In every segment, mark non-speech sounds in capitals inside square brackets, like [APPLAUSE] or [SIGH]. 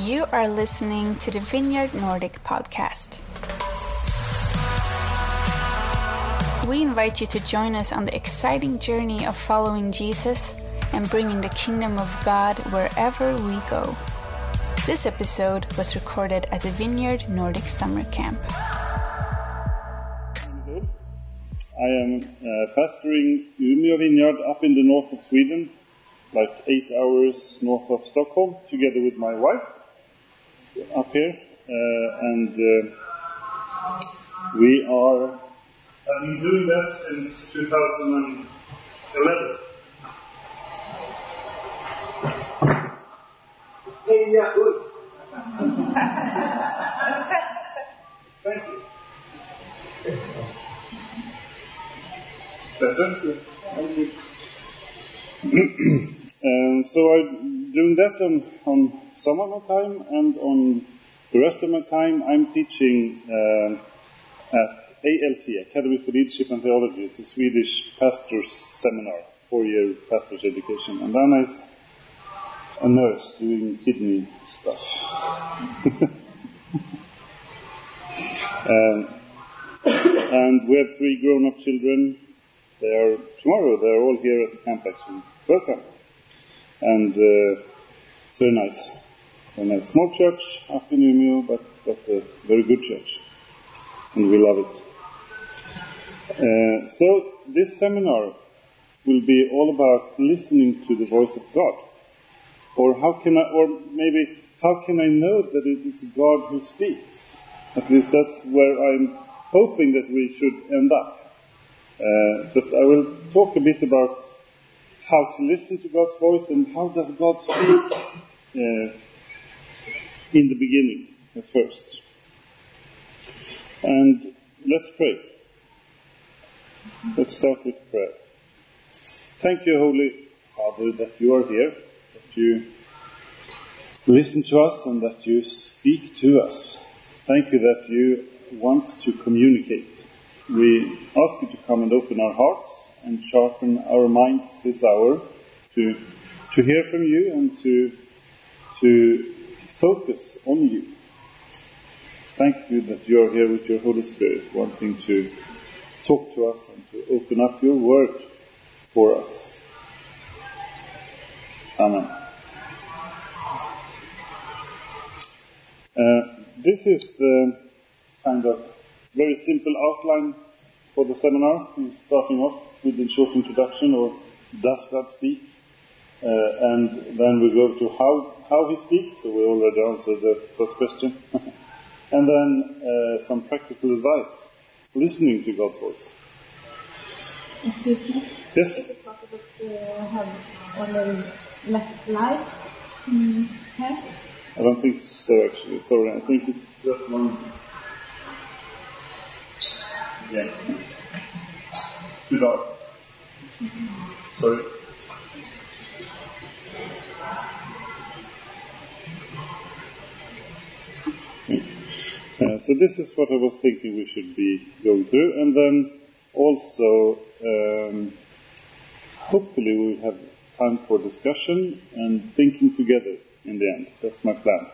You are listening to the Vineyard Nordic podcast. We invite you to join us on the exciting journey of following Jesus and bringing the kingdom of God wherever we go. This episode was recorded at the Vineyard Nordic Summer Camp. I am uh, pastoring Umeå Vineyard up in the north of Sweden, like eight hours north of Stockholm, together with my wife up here. Uh, and uh, we are I've been doing that since 2011. Hey, Yeah, good. Thank you. It's better? Yes. Thank you. [CLEARS THROAT] um, so I'm doing that on, on some of my time, and on the rest of my time, I'm teaching um at ALT, Academy for Leadership and Theology. It's a Swedish pastors seminar, four-year pastors education. And Anna is a nurse doing kidney stuff. [LAUGHS] um, and we have three grown-up children. They are tomorrow. They are all here at the camp actually. Welcome. And uh, it's very nice. And a small church in Umeå, but, but a very good church. And we love it. Uh, so this seminar will be all about listening to the voice of God. Or how can I, or maybe how can I know that it is God who speaks? At least that's where I'm hoping that we should end up. Uh, but I will talk a bit about how to listen to God's voice and how does God speak uh, in the beginning at first. And let's pray. Let's start with prayer. Thank you, Holy Father, that you are here, that you listen to us and that you speak to us. Thank you that you want to communicate. We ask you to come and open our hearts and sharpen our minds this hour to, to hear from you and to, to focus on you. Thanks you that you are here with your Holy Spirit, wanting to talk to us and to open up your word for us. Amen. Uh, this is the kind of very simple outline for the seminar. We're starting off with a short introduction, or does God speak? Uh, and then we go to how, how he speaks, so we already answered the first question. [LAUGHS] and then uh, some practical advice, listening to God's voice. Excuse me? Yes? Is it possible to have only left light mm, here? I don't think so actually, sorry, I think it's just one. Yeah. Too dark. Sorry. Uh, so this is what I was thinking we should be going through, and then also um, hopefully we'll have time for discussion and thinking together in the end. That's my plan.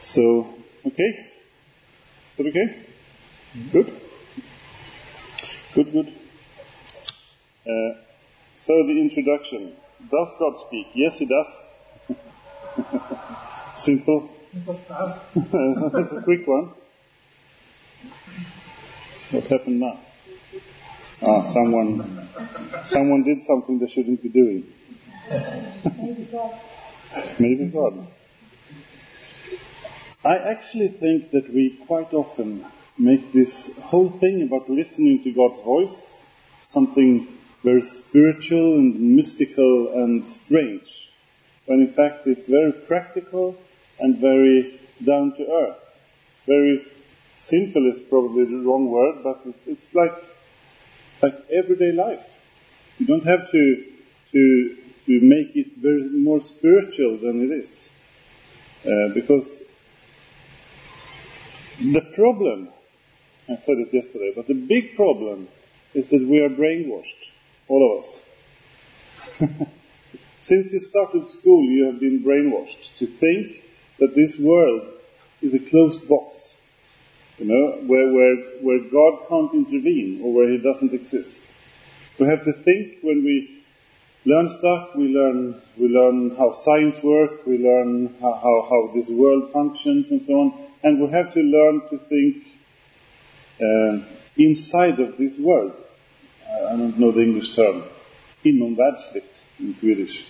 So, okay? Is that okay? Good? Good, good. Uh, so the introduction. Does God speak? Yes, He does. [LAUGHS] Simple. [LAUGHS] That's a quick one. What happened now? Ah, someone, someone did something they shouldn't be doing. Maybe God. [LAUGHS] Maybe God. I actually think that we quite often make this whole thing about listening to God's voice something very spiritual and mystical and strange, when in fact it's very practical and very down to earth. Very simple is probably the wrong word, but it's, it's like, like everyday life. You don't have to, to, to make it very more spiritual than it is. Uh, because the problem, I said it yesterday, but the big problem is that we are brainwashed, all of us. [LAUGHS] Since you started school, you have been brainwashed to think that this world is a closed box, you know, where, where, where God can't intervene or where He doesn't exist. We have to think when we learn stuff, we learn, we learn how science works, we learn how, how, how, this world functions and so on, and we have to learn to think uh, inside of this world. I don't know the English term. Inomvärldsligt in Swedish.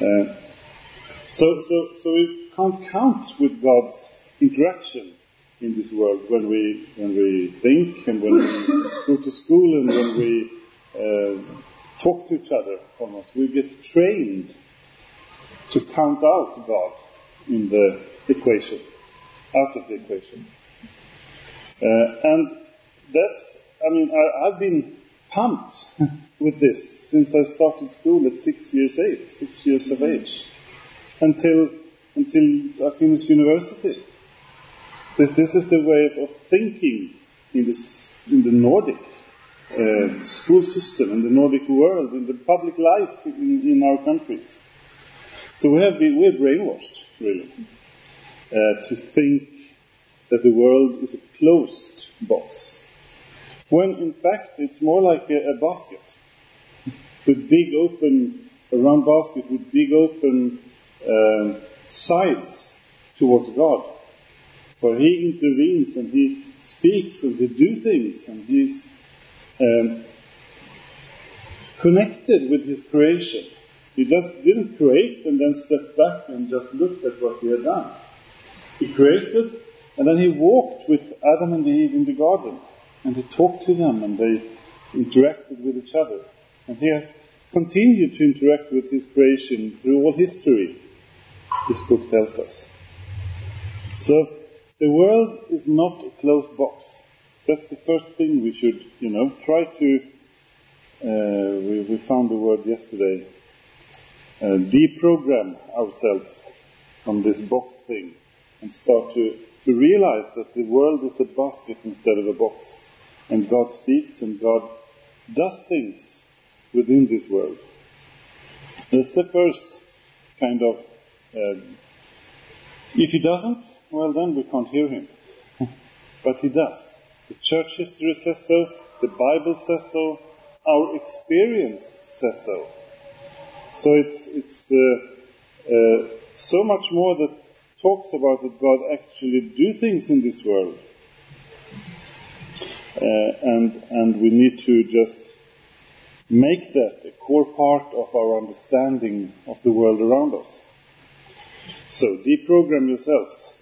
Uh, so, so, so we can't count with God's interaction in this world when we when we think and when we [LAUGHS] go to school and when we uh, talk to each other. Almost, we get trained to count out God in the equation, out of the equation, uh, and that's. I mean, I, I've been pumped with this since I started school at six years age, six years of age, until until I finished university. This, this is the way of thinking in, this, in the Nordic uh, school system, in the Nordic world, in the public life in, in our countries. So we have been, we're brainwashed, really, uh, to think that the world is a closed box when in fact it's more like a, a basket with big open, a round basket with big open um, sides towards God. For He intervenes and He speaks and He do things and He's um, connected with His creation. He just didn't create and then step back and just looked at what He had done. He created and then He walked with Adam and Eve in the garden and he talked to them and they interacted with each other. And he has continued to interact with his creation through all history, this book tells us. So, the world is not a closed box. That's the first thing we should, you know, try to, uh, we, we, found the word yesterday, uh, deprogram ourselves from this box thing and start to, to realize that the world is a basket instead of a box and God speaks and God does things within this world. That's the first kind of. Um, if He doesn't, well, then we can't hear Him. [LAUGHS] but He does. The church history says so, the Bible says so, our experience says so. So it's, it's uh, uh, so much more that talks about that God actually do things in this world and, and we need to just make that a core part of our understanding of the world around us. So, deprogram yourselves.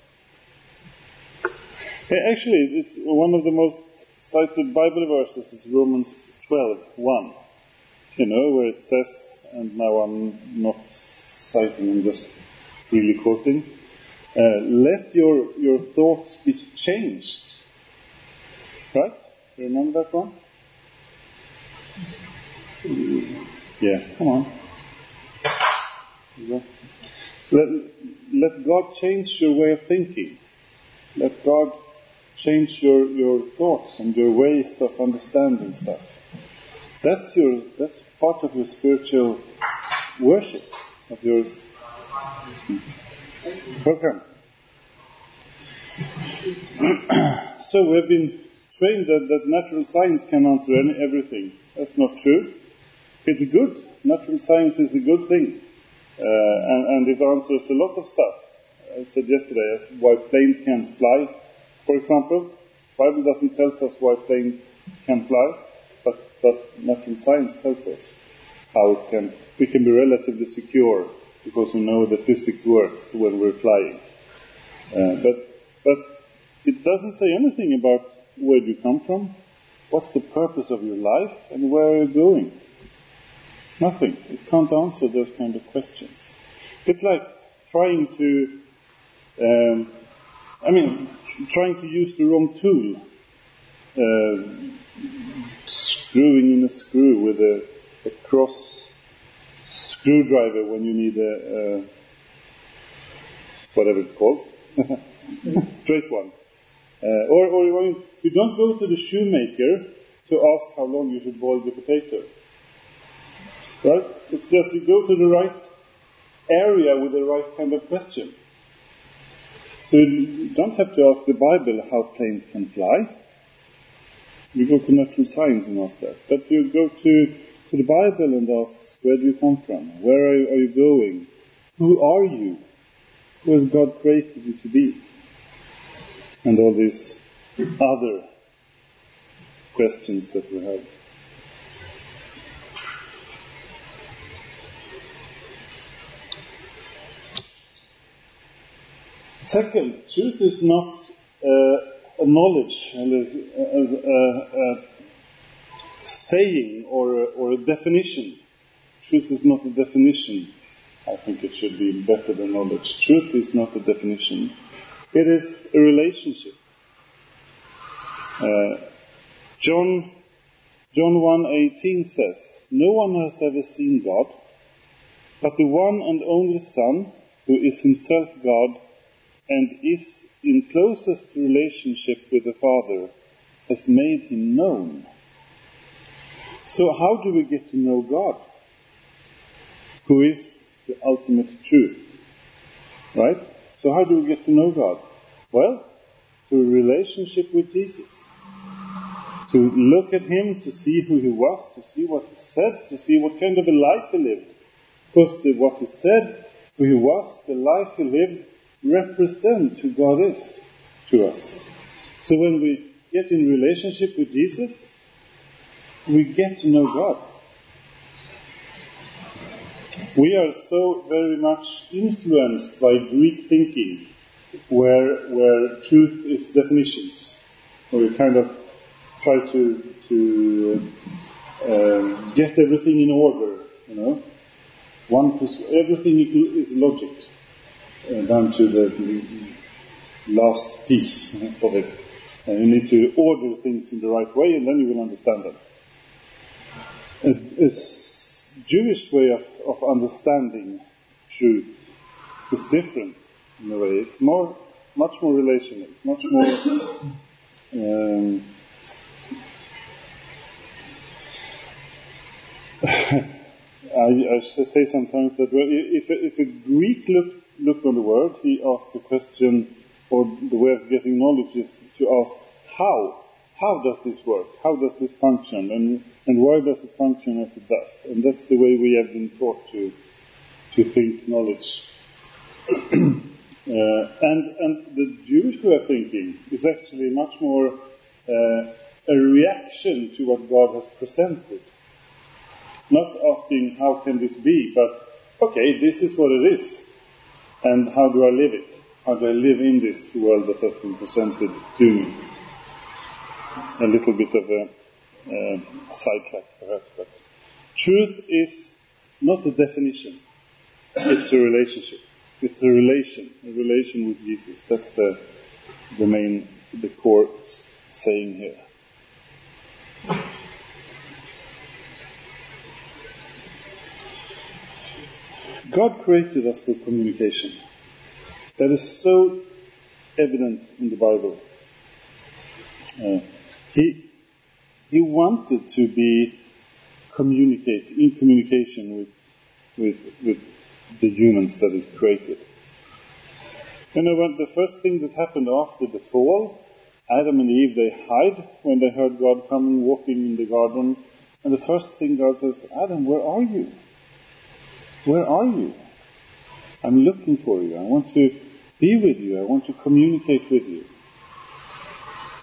Actually, it's one of the most cited Bible verses is Romans 12, 1. You know, where it says, and now I'm not citing, I'm just freely quoting, uh, let your, your thoughts be changed Right? Remember that one? Yeah, come on. Let, let God change your way of thinking. Let God change your, your thoughts and your ways of understanding stuff. That's your that's part of your spiritual worship of yours. Welcome. [CLEARS THROAT] so we've been trained that, that natural science can answer any, everything. That's not true. It's good. Natural science is a good thing. Uh, and, and, it answers a lot of stuff. I said yesterday why planes can't fly, for example. Bible doesn't tell us why planes can fly, but, but natural science tells us how it can. We can be relatively secure because we know the physics works when we're flying. Uh, but, but it doesn't say anything about where do you come from? What's the purpose of your life? And where are you going? Nothing. It can't answer those kind of questions. It's like trying to, um, I mean, trying to use the wrong tool. Uh, screwing in a screw with a, a cross screwdriver when you need a, a whatever it's called, [LAUGHS] straight one. Uh, or, or you don't go to the shoemaker to ask how long you should boil the potato. Right? It's just you go to the right area with the right kind of question. So you don't have to ask the Bible how planes can fly. You go to natural science and ask that. But you go to, to the Bible and ask, where do you come from? Where are you, are you going? Who are you? Who has God created you to be? And all these other questions that we have. Second, truth is not uh, a knowledge, a, a, a, saying or a, or a definition. Truth is not a definition. I think it should be better than knowledge. Truth is not a definition. It is a relationship. Uh, John John 1:18 says, "No one has ever seen God, but the one and only Son, who is himself God and is in closest relationship with the Father, has made him known." So how do we get to know God? Who is the ultimate truth? Right? So how do we get to know God? Well, through relationship with Jesus to look at him, to see who he was, to see what he said, to see what kind of a life he lived. Because the, what he said, who he was, the life he lived, represent who God is to us. So when we get in relationship with Jesus, we get to know God. We are so very much influenced by Greek thinking, where, where truth is definitions, we kind of try to to um, get everything in order. You know, one pers- everything is logic uh, down to the last piece [LAUGHS] of it. And you need to order things in the right way, and then you will understand them. It's Jewish way of, of understanding truth is different in a way. It's more, much more relational, much more. Um, [LAUGHS] I, I say sometimes that well, if, if a Greek looked, looked on the world, he asked the question, or the way of getting knowledge is to ask how. How does this work? How does this function? And, and why does it function as it does? And that's the way we have been taught to, to think knowledge. [CLEARS THROAT] uh, and, and the Jewish way of thinking is actually much more uh, a reaction to what God has presented. Not asking how can this be, but okay, this is what it is. And how do I live it? How do I live in this world that has been presented to me? A little bit of a uh, sidetrack perhaps, but truth is not a definition. It's a relationship. It's a relation, a relation with Jesus. That's the, the main, the core saying here. God created us for communication. That is so evident in the Bible. Uh, he, he wanted to be communicate, in communication with, with, with the humans that He created. You know, when the first thing that happened after the fall, Adam and Eve, they hide when they heard God coming walking in the garden. And the first thing God says, Adam, where are you? Where are you? I'm looking for you. I want to be with you. I want to communicate with you.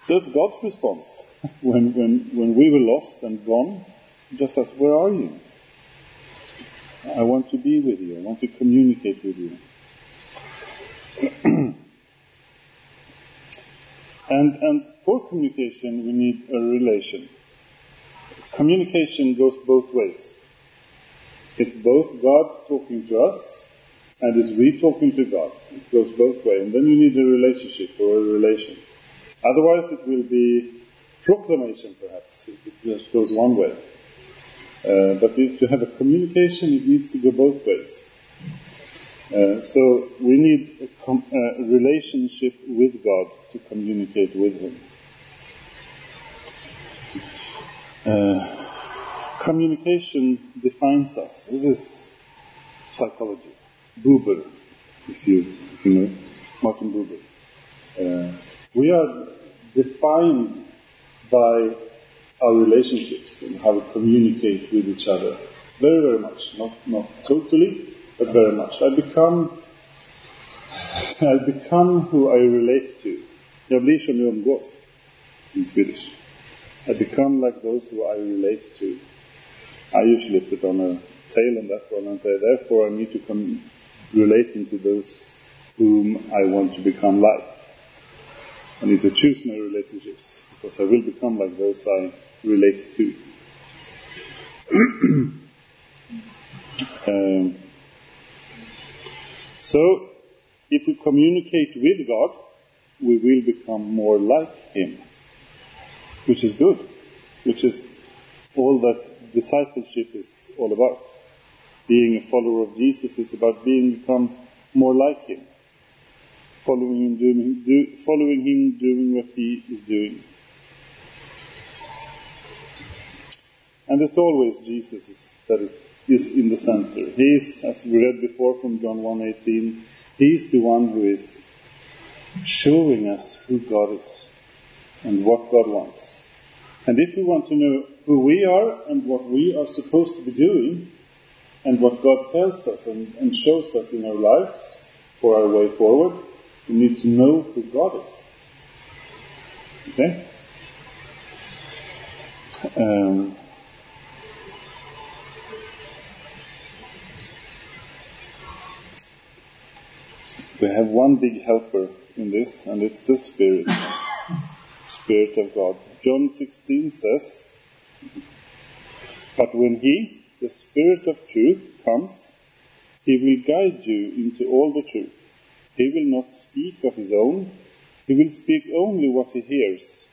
That's God's response. [LAUGHS] when, when, when we were lost and gone, just as, where are you? I want to be with you. I want to communicate with you. [CLEARS THROAT] and, and for communication, we need a relation. Communication goes both ways. It's both God talking to us and it's we talking to God. It goes both ways. And then you need a relationship or a relation. Otherwise it will be proclamation perhaps, if it just goes one way. Uh, but to have a communication, it needs to go both ways. Uh, so we need a, com- uh, a relationship with God to communicate with Him. Uh, communication defines us. This is psychology. Buber, if you, if you know, Martin Buber. We are defined by our relationships and how we communicate with each other. Very, very much. Not, not totally, but very much. I become, [LAUGHS] I become who I relate to. Jag blir som jag umgås, in Swedish. I become like those who I relate to. I usually put on a tail on that one and say, therefore I need to come relating to those whom I want to become like. I need to choose my relationships because I will become like those I relate to. [CLEARS THROAT] um, so, if we communicate with God, we will become more like Him, which is good, which is all that discipleship is all about. Being a follower of Jesus is about being become more like Him, following Him, doing, do, following Him, doing what He is doing. And it's always Jesus is, that is, is in the center. He is, as we read before from John 1.18, He is the one who is showing us who God is and what God wants. And if we want to know who we are and what we are supposed to be doing, and what God tells us and, and shows us in our lives for our way forward, we need to know who God is. Okay? Um, we have one big helper in this, and it's the Spirit. Spirit of God. John 16 says, But when He, the Spirit of truth, comes, He will guide you into all the truth. He will not speak of His own, He will speak only what He hears,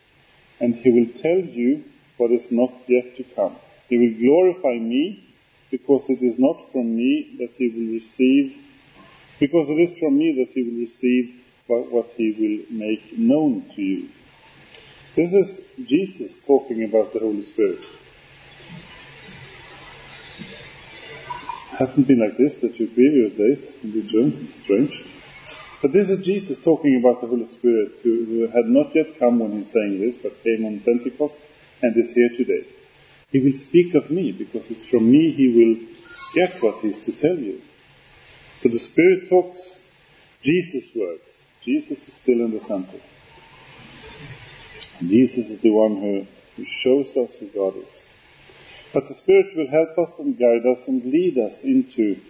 and He will tell you what is not yet to come. He will glorify me, because it is not from me that He will receive, because it is from me that He will receive what He will make known to you. This is Jesus talking about the Holy Spirit. Hasn't been like this the two previous days in this room. Strange. But this is Jesus talking about the Holy Spirit who, who had not yet come when he's saying this, but came on Pentecost and is here today. He will speak of me because it's from me he will get what he's to tell you. So the Spirit talks Jesus' words. Jesus is still in the center. Jesus is the one who, who shows us who God is. But the Spirit will help us and guide us and lead us into,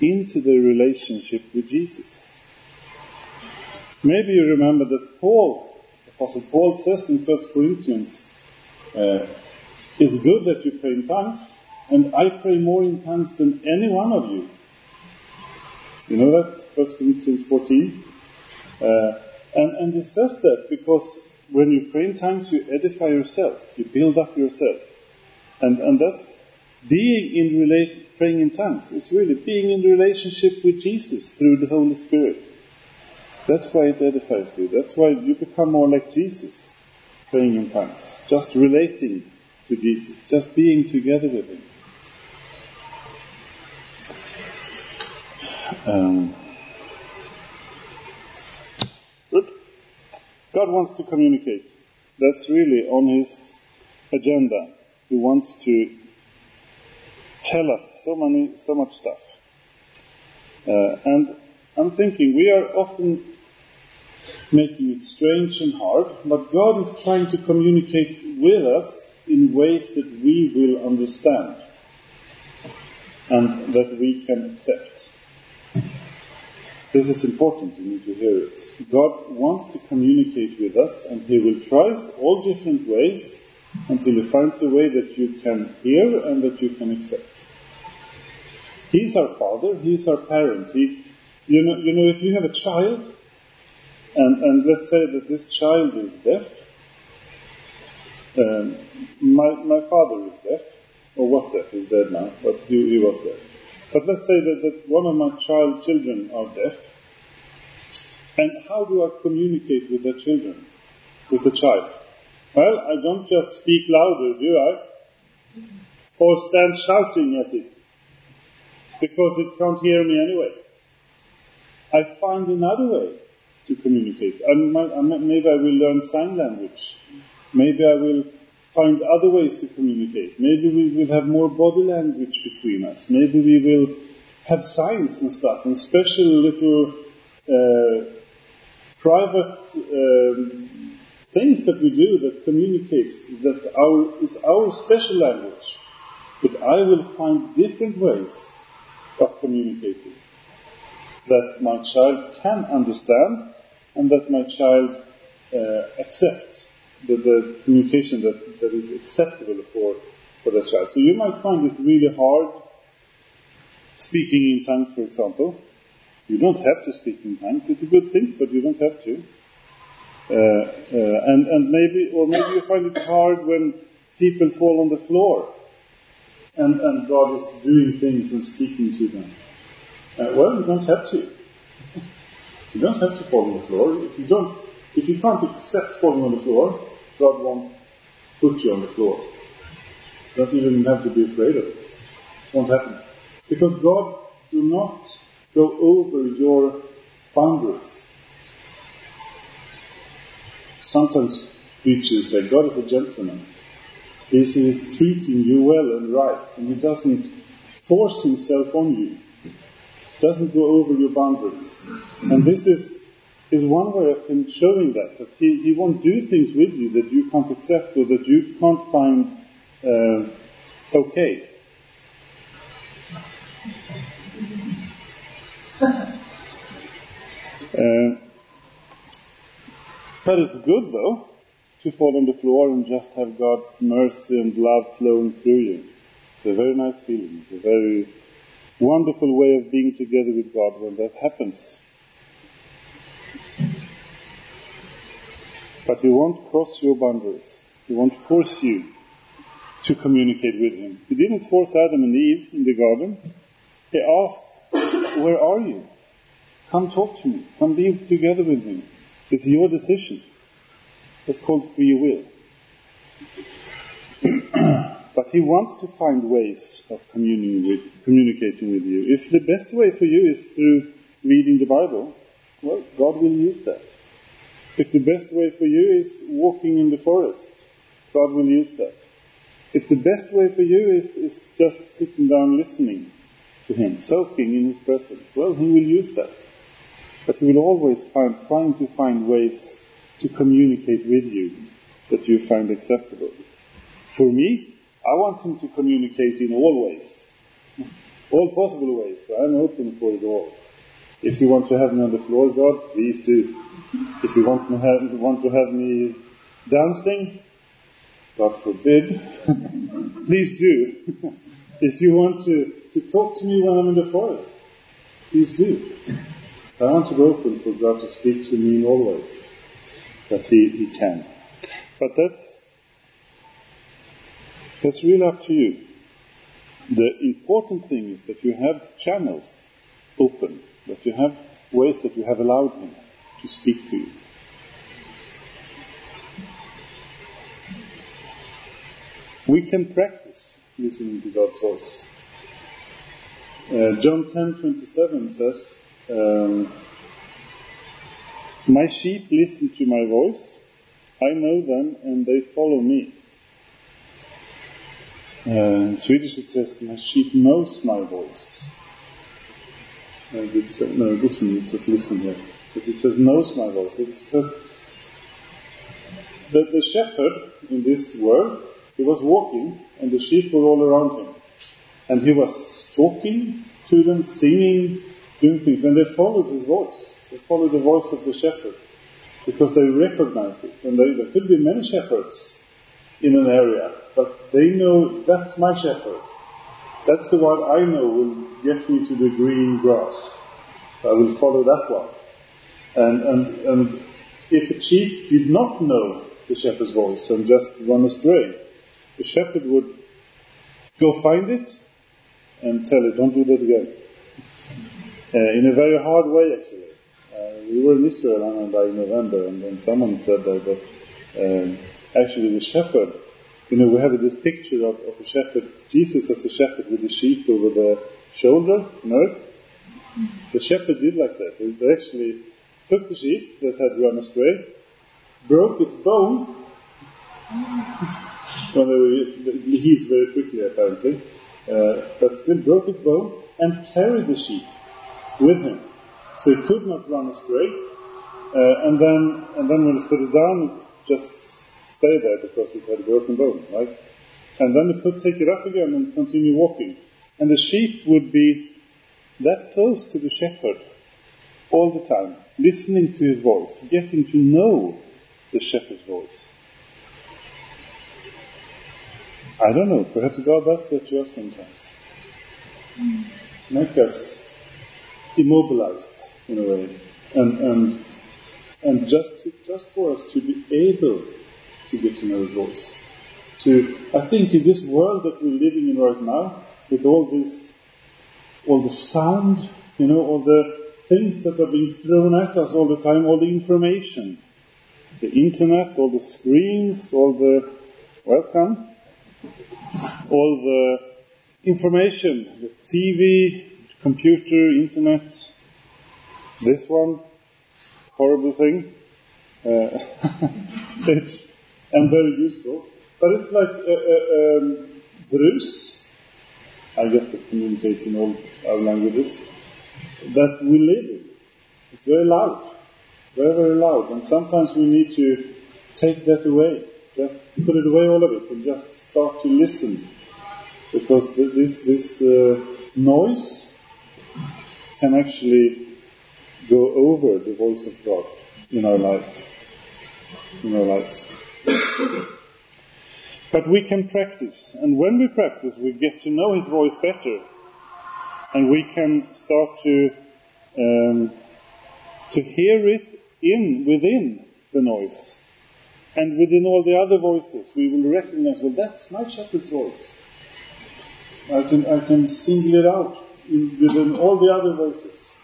into the relationship with Jesus. Maybe you remember that Paul, Apostle Paul says in 1 Corinthians, uh, it's good that you pray in tongues, and I pray more in tongues than any one of you. You know that? 1 Corinthians 14. Uh, and, and it says that because when you pray in tongues, you edify yourself, you build up yourself. And, and that's being in relation, praying in tongues. It's really being in relationship with Jesus through the Holy Spirit. That's why it edifies you. That's why you become more like Jesus, praying in tongues. Just relating to Jesus, just being together with Him. Um. God wants to communicate. That's really on His agenda. He wants to tell us so many, so much stuff. Uh, and I'm thinking we are often making it strange and hard, but God is trying to communicate with us in ways that we will understand and that we can accept. This is important, you need to hear it. God wants to communicate with us and He will try all different ways until He finds a way that you can hear and that you can accept. He's our father, He's our parent. He, you know, you know, if you have a child, and, and let's say that this child is deaf, um, my, my father is deaf, or was deaf, he's dead now, but he, he was deaf. But let's say that, that one of my child children are deaf, and how do I communicate with the children, with the child? Well, I don't just speak louder, do I? or stand shouting at it because it can't hear me anyway. I find another way to communicate. I I maybe I will learn sign language. Maybe I will find other ways to communicate. Maybe we will have more body language between us. Maybe we will have signs and stuff and special little uh, private um, things that we do that communicates that our is our special language. But I will find different ways of communicating that my child can understand and that my child uh, accepts the, the communication that, that is acceptable for, for the child. So you might find it really hard speaking in tongues, for example. You don't have to speak in tongues. It's a good thing, but you don't have to. Uh, uh, and, and maybe, or maybe you find it hard when people fall on the floor and, and God is doing things and speaking to them. Uh, well, you don't have to. You don't have to fall on the floor. If you don't, if you can't accept falling on the floor, God won't put you on the floor. You don't even have to be afraid of it. It won't happen. Because God do not go over your boundaries. Sometimes preachers say God is a gentleman. He is treating you well and right, and He doesn't force Himself on you. Doesn't go over your boundaries. And this is is one way of him showing that, that he, he won't do things with you that you can't accept or that you can't find uh, okay. Uh, but it's good though to fall on the floor and just have God's mercy and love flowing through you. It's a very nice feeling. It's a very wonderful way of being together with God when that happens. But He won't cross your boundaries. He won't force you to communicate with Him. He didn't force Adam and Eve in the garden. He asked, Where are you? Come talk to me. Come be together with me. It's your decision. It's called free will. [CLEARS THROAT] but he wants to find ways of communicating with, communicating with you. If the best way for you is through reading the Bible, well, God will use that. If the best way for you is walking in the forest, God will use that. If the best way for you is, is just sitting down listening to Him, soaking in His presence, well, He will use that. But He will always find, trying to find ways to communicate with you that you find acceptable. For me, I want Him to communicate in all ways, all possible ways. I'm open for it all. If you want to have me on the floor, God, please do. If you want, have, want to have me dancing, God forbid, [LAUGHS] please do. [LAUGHS] if you want to, to talk to me when I'm in the forest, please do. I want to be open for God to speak to me in all ways that He, he can. But that's that's really up to you. The important thing is that you have channels open that you have ways that you have allowed Him to speak to you. We can practice listening to God's voice. Uh, John 10:27 says, um, "My sheep listen to my voice. I know them, and they follow me." Uh, in Swedish it says, "My sheep knows my voice." Uh, it says, no, listen, it says listen here. But it says knows my voice. It says that the shepherd in this world, he was walking and the sheep were all around him. And he was talking to them, singing, doing things, and they followed his voice. They followed the voice of the shepherd because they recognized it. And they, there could be many shepherds in an area, but they know that's my shepherd. That's the one I know will get me to the green grass. So I will follow that one. And, and, and if a sheep did not know the shepherd's voice and just run astray, the shepherd would go find it and tell it, don't do that again. [LAUGHS] Uh, in a very hard way, actually. Uh, we were in Israel by November, and then someone said that, that uh, actually the shepherd you know, we have this picture of, of a shepherd, Jesus as a shepherd with the sheep over the shoulder, you know? The shepherd did like that. They actually took the sheep that had run astray, broke its bone, [LAUGHS] well, it heals very quickly apparently, uh, but still broke its bone and carried the sheep with him. So it could not run astray. Uh, and then, and then when it put it down, it just stay there because it had broken bone, right? And then it could take it up again and continue walking. And the sheep would be that close to the shepherd all the time, listening to his voice, getting to know the shepherd's voice. I don't know, perhaps God does that to us sometimes. Make us immobilized in a way. And, and, and just, to, just for us to be able to get to know His voice. To, I think in this world that we're living in right now, with all this, all the sound, you know, all the things that are being thrown at us all the time, all the information, the internet, all the screens, all the, welcome, all the information, the TV, computer, internet, this one, horrible thing. Uh, [LAUGHS] it's and very useful, but it's like a, a, um, Bruce. I guess it communicates in all our languages that we live in. It's very loud, very very loud, and sometimes we need to take that away. Just put it away, all of it, and just start to listen, because this this uh, noise can actually go over the voice of God in our life, in our lives. But we can practice, and when we practice, we get to know His voice better, and we can start to um, to hear it in within the noise. And within all the other voices, we will recognize, well, that's my shepherd's voice. I can, I can single it out in, within all the other voices.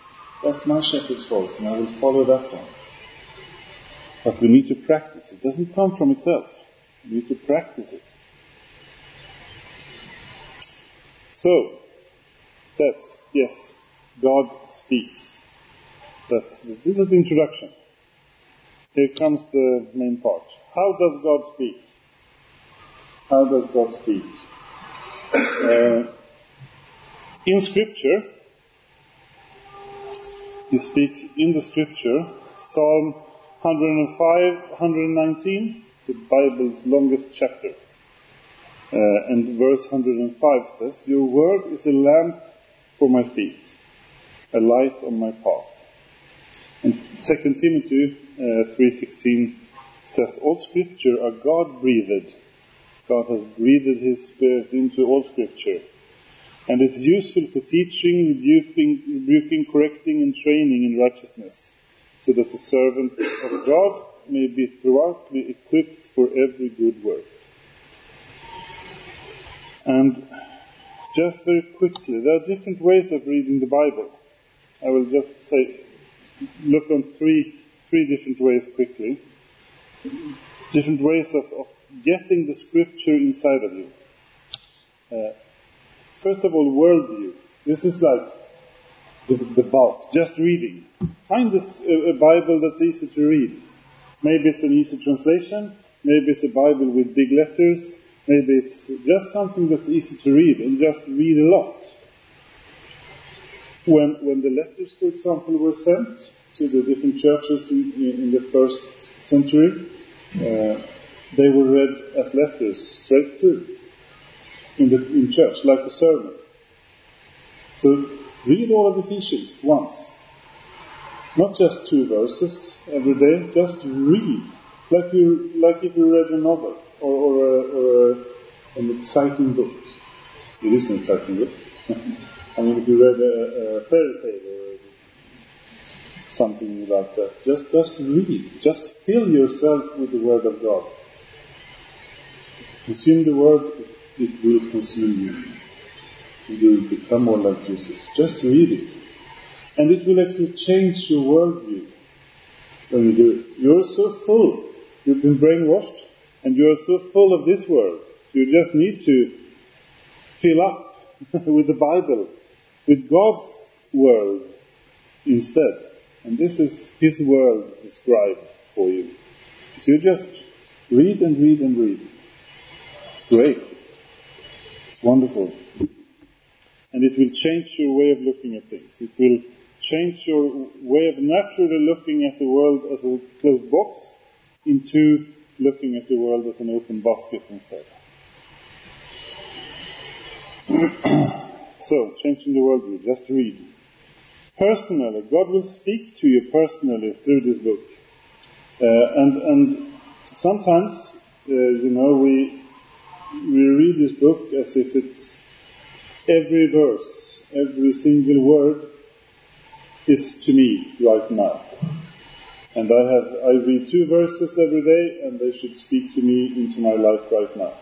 That's my shepherd's voice, and I will follow that one. But we need to practice. It doesn't come from itself. We need to practice it. So, that's, yes, God speaks. That's, this is the introduction. Here comes the main part. How does God speak? How does God speak? Uh, in Scripture, He speaks in the Scripture, Psalm 105, 119, the Bible's longest chapter. Uh, and verse 105 says, Your word is a lamp for my feet, a light on my path. And 2 Timothy uh, 3.16 says, All scripture are God-breathed. God has breathed His Spirit into all scripture. And it's useful for teaching, rebuking, rebuking, correcting, and training in righteousness, so that the servant of God may be throughout be equipped for every good work. And just very quickly, there are different ways of reading the Bible. I will just say, look on three, three different ways quickly. Different ways of, of getting the scripture inside of you. Uh, first of all, worldview. This is like the, the bulk, just reading. Find this, a, a Bible that's easy to read. Maybe it's an easy translation, maybe it's a Bible with big letters, maybe it's just something that's easy to read, and just read a lot. When, when the letters, for example, were sent to the different churches in, in the first century, uh, they were read as letters straight through in, the, in church, like a sermon. So read all of Ephesians once. Not just two verses every day, just read. Like you, like if you read a novel or, or, a, or a, an exciting book. It is an exciting book. [LAUGHS] I mean, if you read a, a fairy tale or something like that, just, just read. Just fill yourself with the Word of God. Consume the Word, it will consume you. You will become more like Jesus. Just read it. And it will actually change your worldview when you do it. You're so full. You've been brainwashed, and you're so full of this world You just need to fill up [LAUGHS] with the Bible, with God's world instead. And this is His world described for you. So you just read and read and read. It's great. It's wonderful. And it will change your way of looking at things. It will change your way of naturally looking at the world as a closed box into looking at the world as an open basket instead. [CLEARS THROAT] so, changing the worldview, just read. Personally, God will speak to you personally through this book. Uh, and, and sometimes, uh, you know, we, we read this book as if it's every verse, every single word is to me right now. And I have, I read two verses every day and they should speak to me into my life right now.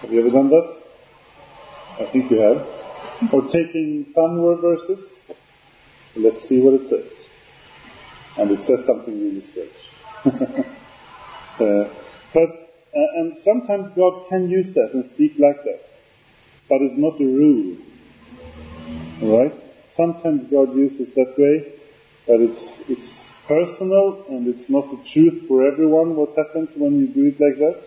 Have you ever done that? I think you have. [LAUGHS] Or taking fun word verses. Let's see what it says. And it says something really strange. [LAUGHS] uh, but, uh, and sometimes God can use that and speak like that. But it's not a rule. Alright? Sometimes God uses that way, but it's, it's personal and it's not the truth for everyone what happens when you do it like that.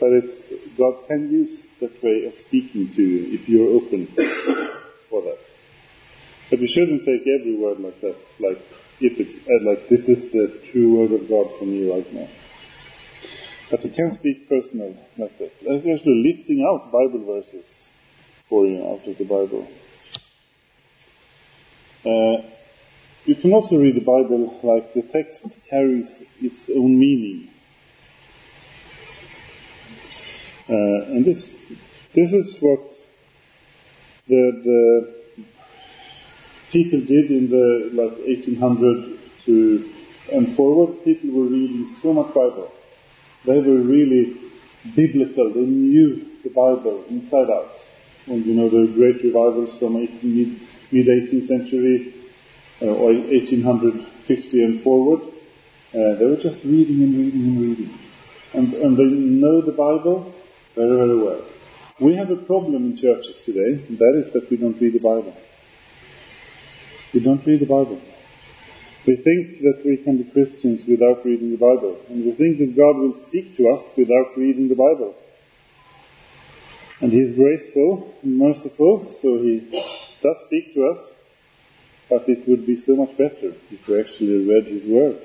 But it's, God can use that way of speaking to you if you're open [COUGHS] for that. But you shouldn't take every word like that, like if it's uh, like this is the true word of God for me right now. But you can speak personal like that. Actually lifting out Bible verses for you out of the Bible. Uh, you can also read the Bible like the text carries its own meaning. Uh, and this, this is what the, the people did in the like 1800 to and forward. People were reading so much Bible. They were really biblical. They knew the Bible inside out. And you know the great revivals from 18, mid 18th century uh, or 1850 and forward. Uh, they were just reading and reading and reading. And, and they know the Bible very, very well. We have a problem in churches today, and that is that we don't read the Bible. We don't read the Bible. We think that we can be Christians without reading the Bible, and we think that God will speak to us without reading the Bible. And He is graceful and merciful, so He does speak to us, but it would be so much better if we actually read His Word.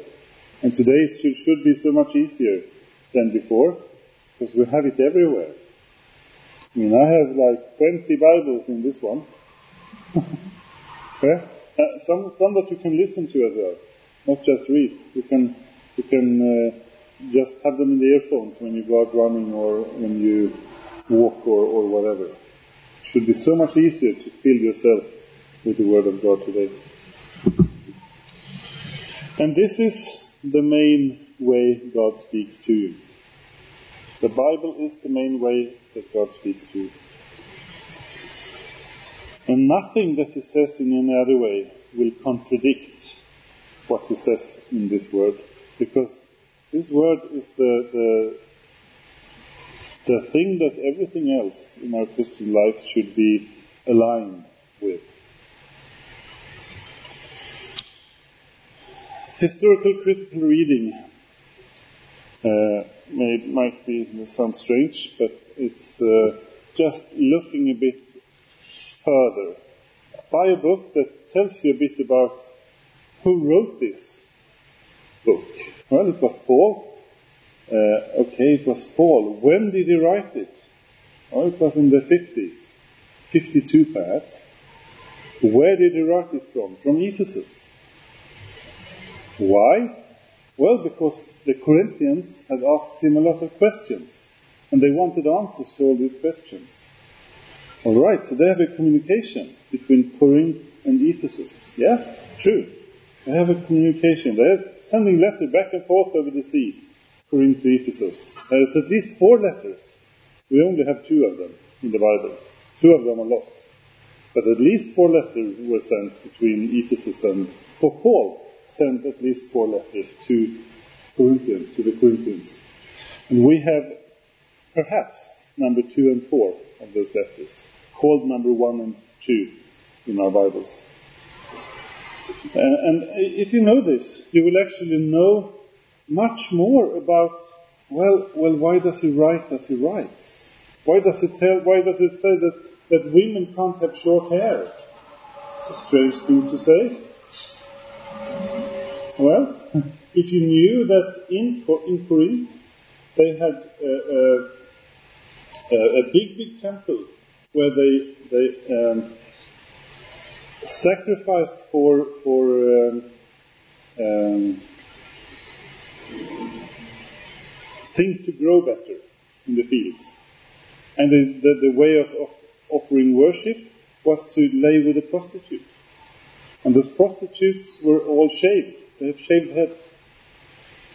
And today it should, should be so much easier than before, because we have it everywhere. I mean, I have like 20 Bibles in this one. [LAUGHS] yeah? Uh, some, some that you can listen to as well, not just read. You can, you can uh, just have them in the earphones when you go out running or when you walk or, or whatever. It should be so much easier to fill yourself with the Word of God today. And this is the main way God speaks to you. The Bible is the main way that God speaks to you. And nothing that He says in any other way will contradict what He says in this word, because this word is the, the, the thing that everything else in our Christian life should be aligned with. Historical critical reading uh, may, might be sound strange, but it's uh, just looking a bit further. Buy a book that tells you a bit about who wrote this book. Well, it was Paul. Uh, okay, it was Paul. When did he write it? Oh, it was in the 50s. 52 perhaps. Where did he write it from? From Ephesus. Why? Well, because the Corinthians had asked him a lot of questions, and they wanted answers to all these questions. All right, so they have a communication between Corinth and Ephesus. Yeah, true. They have a communication. They're sending letters back and forth over the sea, Corinth to Ephesus. There's at least four letters. We only have two of them in the Bible. Two of them are lost. But at least four letters were sent between Ephesus and for Paul sent at least four letters to Corinthians, to the Corinthians. And we have perhaps number two and four of those letters, called number one and two in our Bibles. Uh, and if you know this, you will actually know much more about, well, well, why does he write as he writes? Why does it tell, why does it say that, that women can't have short hair? It's a strange thing to say. Well, [LAUGHS] if you knew that in, in Corinth they had a, a, a big, big temple where they, they um, sacrificed for, for um, um, things to grow better in the fields. And the, the, the way of, of, offering worship was to lay with a prostitute. And those prostitutes were all shaved. They have shaved heads.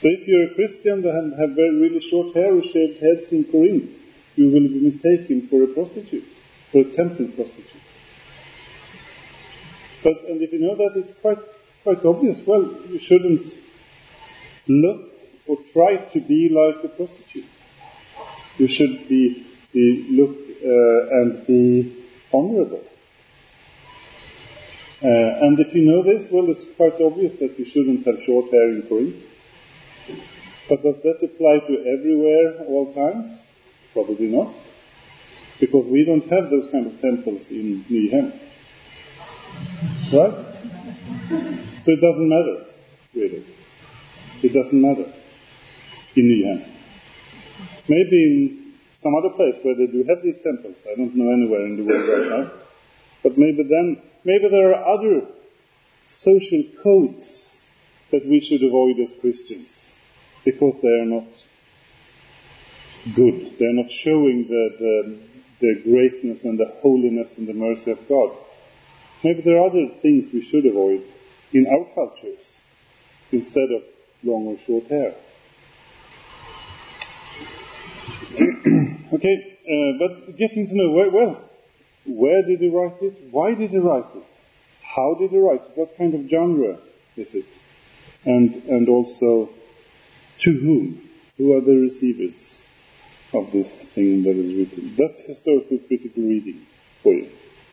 So if you're a Christian and have very really short hair or shaved heads in Corinth, you will be mistaken for a prostitute, for a temple prostitute. But and if you know that, it's quite quite obvious. Well, you shouldn't look or try to be like a prostitute. You should be, be look uh, and be honorable. Uh, and if you know this, well, it's quite obvious that you shouldn't have short hair in Corinth. But does that apply to everywhere, all times? Probably not. Because we don't have those kind of temples in Nyhem. Right? So it doesn't matter, really. It doesn't matter in Nyhem. Maybe in some other place where they do have these temples. I don't know anywhere in the world right now. But maybe then Maybe there are other social codes that we should avoid as Christians because they are not good. They are not showing the, the, the greatness and the holiness and the mercy of God. Maybe there are other things we should avoid in our cultures instead of long or short hair. [CLEARS THROAT] okay, uh, but getting to know, well, where did he write it? Why did he write it? How did he write it? What kind of genre is it? And, and also, to whom? Who are the receivers of this thing that is written? That's historical critical reading for you.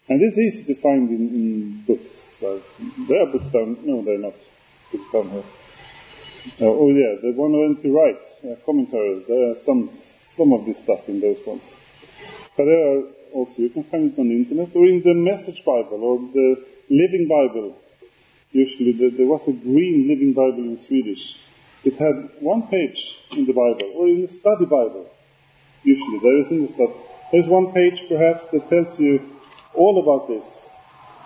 And this is easy to find in, in books. Like, there are books down, no, they're not books down here. Uh, oh yeah, the one I went to write, uh, commentaries, there are some, some of this stuff in those ones. But there are also, you can find it on the internet or in the Message Bible or the Living Bible. Usually the, there was a green Living Bible in Swedish. It had one page in the Bible or in the Study Bible. Usually there is study. There's one page perhaps that tells you all about this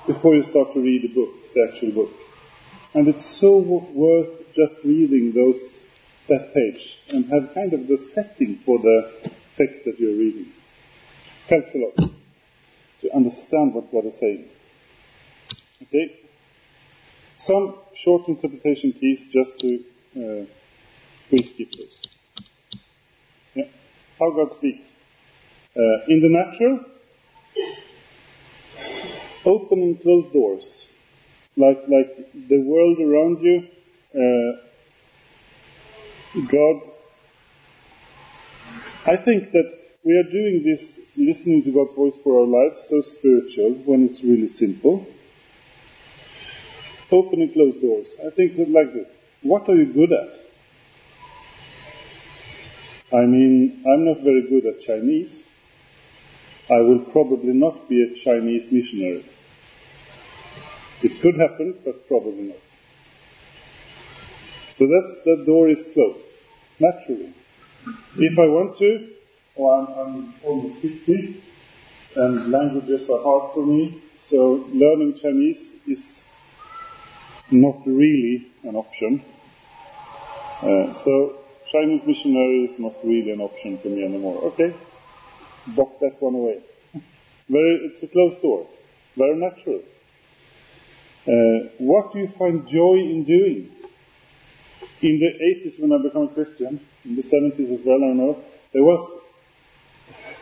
before you start to read the book, the actual book. And it's so worth just reading those, that page and have kind of the setting for the text that you're reading helps a lot to understand what God is saying. Okay? Some short interpretation keys just to uh, skip those. How God speaks. Uh, in the natural, open and close doors. Like, like the world around you, uh, God. I think that we are doing this, listening to God's voice for our lives, so spiritual when it's really simple. Open and close doors. I think that like this. What are you good at? I mean, I'm not very good at Chinese. I will probably not be a Chinese missionary. It could happen, but probably not. So that's, that door is closed, naturally. If I want to, or I'm, I'm almost 50, and languages are hard for me, so learning Chinese is not really an option. Uh, so Chinese missionary is not really an option for me anymore. Okay, box that one away. [LAUGHS] Very, it's a closed door. Very natural. Uh, what do you find joy in doing? In the 80s when I became a Christian, in the 70s as well, I know, there was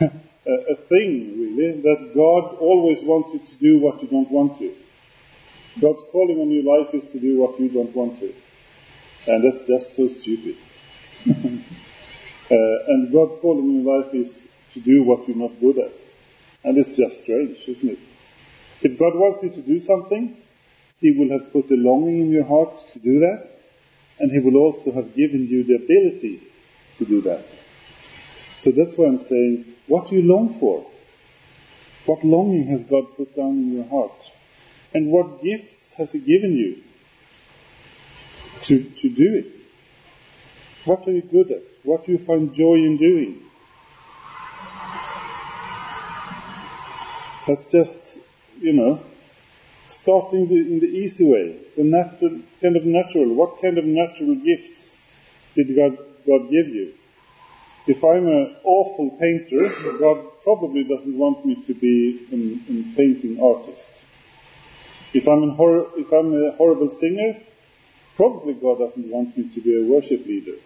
[LAUGHS] a thing, really, that God always wants you to do what you don't want to. God's calling on your life is to do what you don't want to. And that's just so stupid. [LAUGHS] Uh, and God's calling in life is to do what you're not good at. And it's just strange, isn't it? If God wants you to do something, He will have put a longing in your heart to do that, and He will also have given you the ability to do that. So that's why I'm saying, what do you long for? What longing has God put down in your heart? And what gifts has He given you to, to do it? What are you good at? What do you find joy in doing? That's just, you know, starting the, in the easy way, the natural, kind of natural. What kind of natural gifts did God, God give you? If I'm an awful painter, God probably doesn't want me to be a painting artist. If I'm, hor- if I'm a horrible singer, probably God doesn't want me to be a worship leader.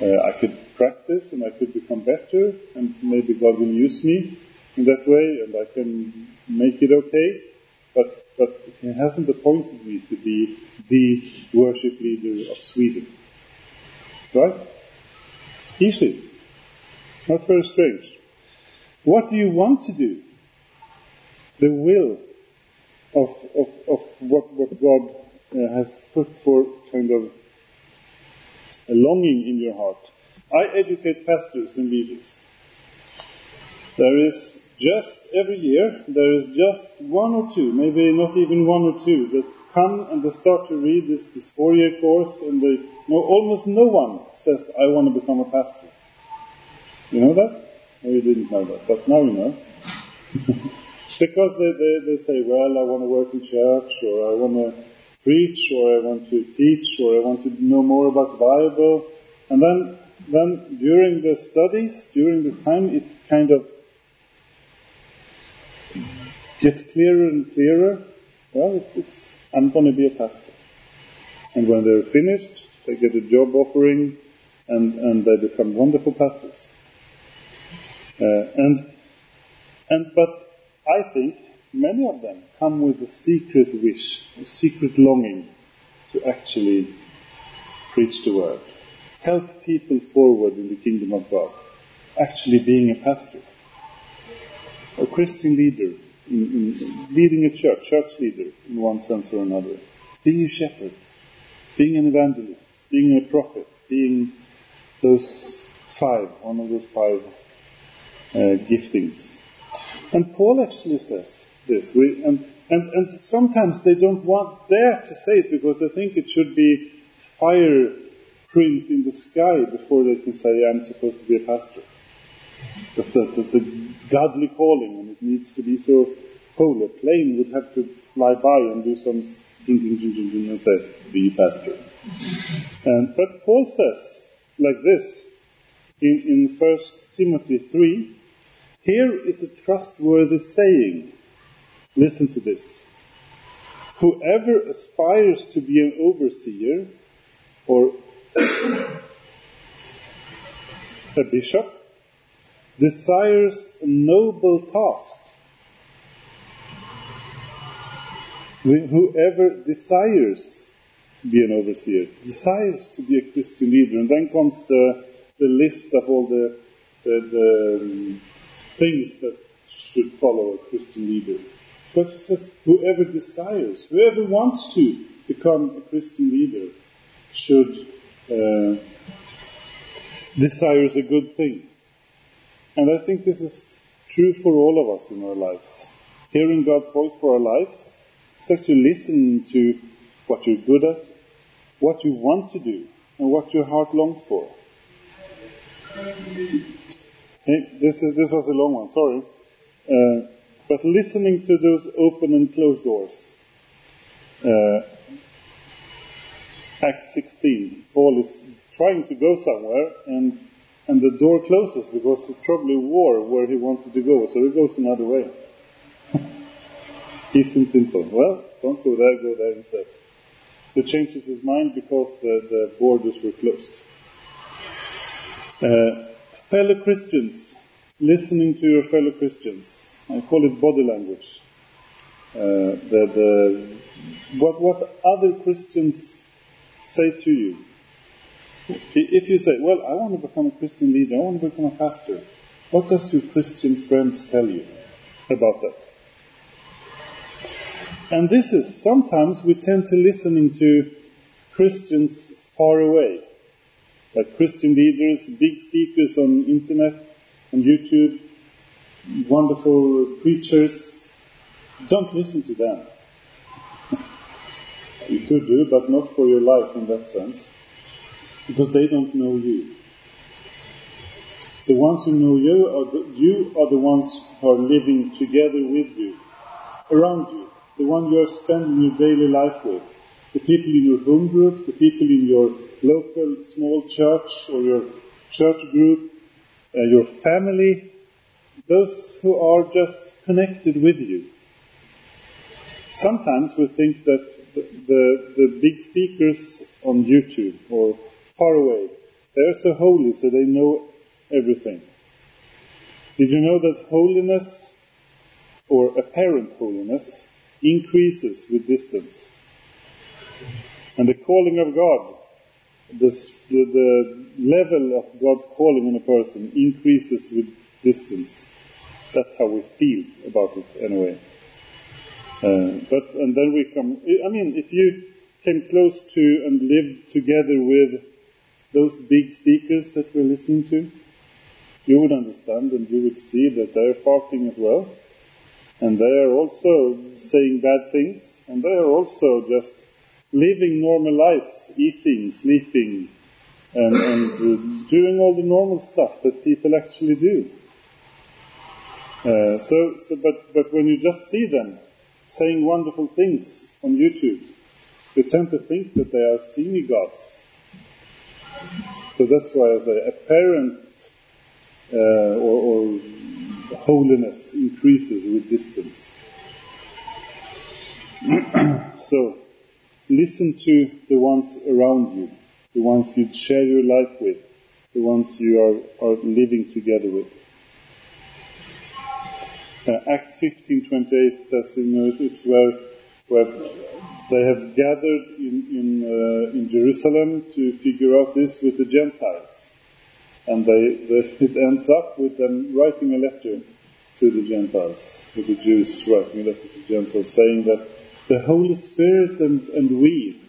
Uh, I could practice and I could become better, and maybe God will use me in that way, and I can make it okay. But but He hasn't appointed me to be the worship leader of Sweden, right? Easy, not very strange. What do you want to do? The will of of, of what what God uh, has put for kind of a longing in your heart. I educate pastors and leaders. There is just every year, there is just one or two, maybe not even one or two, that come and they start to read this, this four-year course, and they, no, almost no one says, I want to become a pastor. You know that? No, you didn't know that, but now you know. [LAUGHS] because they, they, they say, well, I want to work in church, or I want to preach, or I want to teach, or I want to know more about the Bible. And then, then during the studies, during the time, it kind of gets clearer and clearer. Well, it's, it's I'm going to be a pastor. And when they're finished, they get a job offering, and, and they become wonderful pastors. Uh, and and but I think many of them come with a secret wish, a secret longing to actually preach the word, help people forward in the kingdom of God, actually being a pastor, a Christian leader, in, in leading a church, church leader in one sense or another, being a shepherd, being an evangelist, being a prophet, being those five, one of those five uh, giftings. And Paul actually says this, we, and, and, and sometimes they don't want dare to say it because they think it should be fire print in the sky before they can say, I'm supposed to be a pastor. But that it's a godly calling and it needs to be so holy. A plane would have to fly by and do some ding, ding, ding, ding, ding and say, be pastor. And, but Paul says like this in, in 1 Timothy 3, here is a trustworthy saying. Listen to this. Whoever aspires to be an overseer or [COUGHS] a bishop desires a noble task. Whoever desires to be an overseer, desires to be a Christian leader, and then comes the, the list of all the, the, the um, things that should follow a Christian leader. But says, whoever desires, whoever wants to become a Christian leader should uh, desires a good thing. And I think this is true for all of us in our lives. Hearing God's voice for our lives is actually listening to what you're good at, what you want to do, and what your heart longs for. Hey, this is this was a long one. Sorry, uh, but listening to those open and closed doors. Uh, Act 16. Paul is trying to go somewhere, and and the door closes because it's probably war where he wanted to go, so he goes another way. [LAUGHS] And simple. Well, don't go there, go there instead. So he changes his mind because the, the borders were closed. Uh, fellow Christians, listening to your fellow Christians. I call it body language. Uh, the, the, what, what other Christians say to you. If you say, well, I want to become a Christian leader, I want to become a pastor, what does your Christian friends tell you about that? And this is, sometimes we tend to listening to Christians far away, like Christian leaders, big speakers on internet, on YouTube, wonderful preachers. Don't listen to them. You could do, but not for your life in that sense, because they don't know you. The ones who know you are the, you are the ones who are living together with you, around you, the one you are spending your daily life with, the people in your home group, the people in your local small church or your church group, uh, your family, those who are just connected with you. Sometimes we think that the, the, the big speakers on YouTube or far away, they're so holy so they know everything. Did you know that holiness or apparent holiness increases with distance? And the calling of God, the, the, level of God's calling on a person increases with distance. That's how we feel about it anyway. Uh, but and then we come. I mean, if you came close to and lived together with those big speakers that we're listening to, you would understand and you would see that they're farting as well, and they are also saying bad things, and they are also just living normal lives, eating, sleeping, and, and uh, doing all the normal stuff that people actually do. Uh, so, so, but, but when you just see them saying wonderful things on YouTube, you tend to think that they are semi-gods. So that's why I say apparent uh, or, or holiness increases with distance. [CLEARS THROAT] so, listen to the ones around you, the ones you share your life with, the ones you are, are living together with. Uh, Acts 15:28 says, you know, it's where where they have gathered in in, uh, in Jerusalem to figure out this with the Gentiles, and they, they, [LAUGHS] it ends up with them writing a letter to the Gentiles, with the Jews writing a letter to the Gentiles, saying that the Holy Spirit and, and we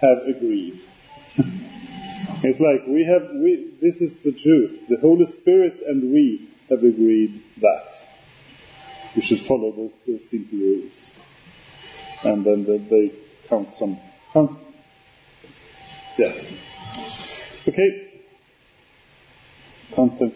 have agreed. [LAUGHS] it's like we have we this is the truth. The Holy Spirit and we have agreed that we should follow those, those simple rules. And then they, they count some, yeah. Okay. Content.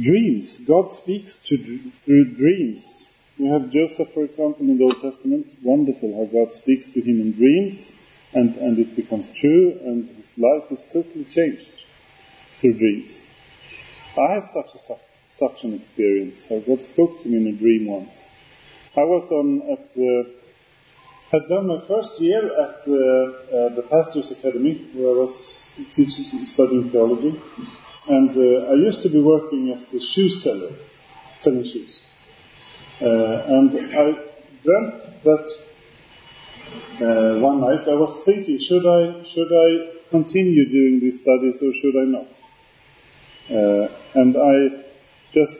Dreams. God speaks to, through dreams. We have Joseph, for example, in the Old Testament. Wonderful how God speaks to him in dreams, and, and it becomes true, and his life is totally changed through dreams. I have such a, such an experience. God spoke to me in a dream once. I was on at uh, had done my first year at uh, uh, the Pastors Academy, where I was teaching studying theology, and uh, I used to be working as a shoe seller, selling shoes. Uh, and I dreamt that uh, one night I was thinking, should I should I continue doing these studies or should I not? Uh, and I just,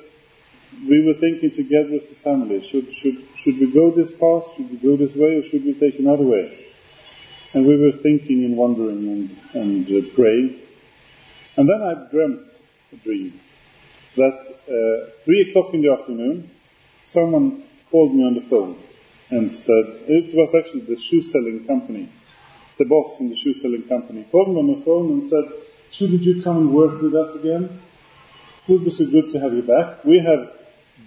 we were thinking together as a family, should, should, should we go this path, should we go this way, or should we take another way? And we were thinking and wondering and, and uh, praying. And then I dreamt a dream that uh, three o'clock in the afternoon, someone called me on the phone and said, it was actually the shoe selling company, the boss in the shoe selling company, called me on the phone and said, Shouldn't you come and work with us again? It would be so good to have you back. We have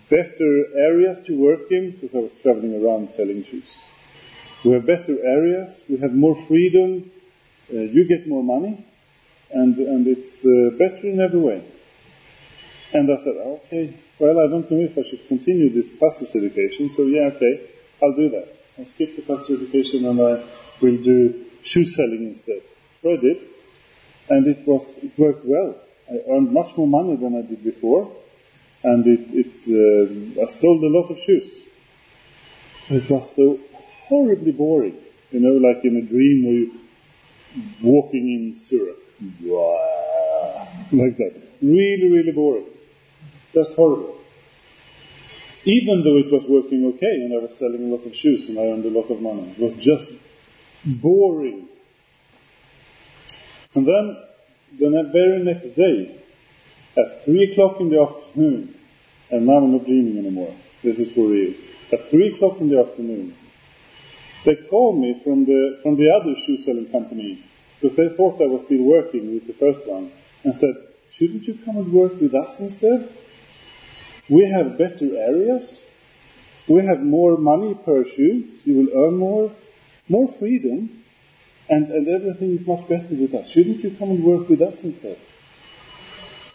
better areas to work in because I was traveling around selling shoes. We have better areas. We have more freedom. Uh, you get more money, and and it's uh, better in every way. And I said, okay, well, I don't know if I should continue this pastor's education, so yeah, okay, I'll do that. I'll skip the pastor's education and I will do shoe selling instead. So I did and it was it worked well. I earned much more money than I did before, and it, it uh, I sold a lot of shoes. It was so horribly boring. You know, like in a dream where you're walking in syrup. Like that. Really, really boring. Just horrible. Even though it was working okay and I was selling a lot of shoes and I earned a lot of money. It was just boring. And then, the very next day, at 3 o'clock in the afternoon, and now I'm not dreaming anymore, this is for real, at 3 o'clock in the afternoon, they called me from the, from the other shoe selling company, because they thought I was still working with the first one, and said, shouldn't you come and work with us instead? We have better areas. We have more money per shoe, you will earn more, more freedom, and, and everything is much better with us. Shouldn't you come and work with us instead?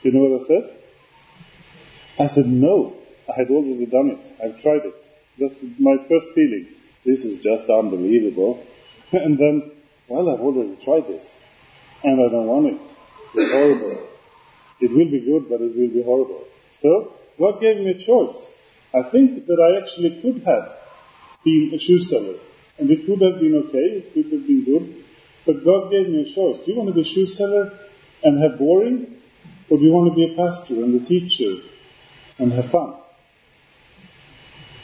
You know what I said? I said, no, I had already done it. I've tried it. That's my first feeling. This is just unbelievable. [LAUGHS] and then, well, I've already tried this. And I don't want it. It's horrible. It will be good, but it will be horrible. So, God gave me a choice. I think that I actually could have been a shoe seller. And it could have been okay, it could have been good. But God gave me a choice. Do you want to be a shoe seller and have boring? Or do you want to be a pastor and a teacher and have fun?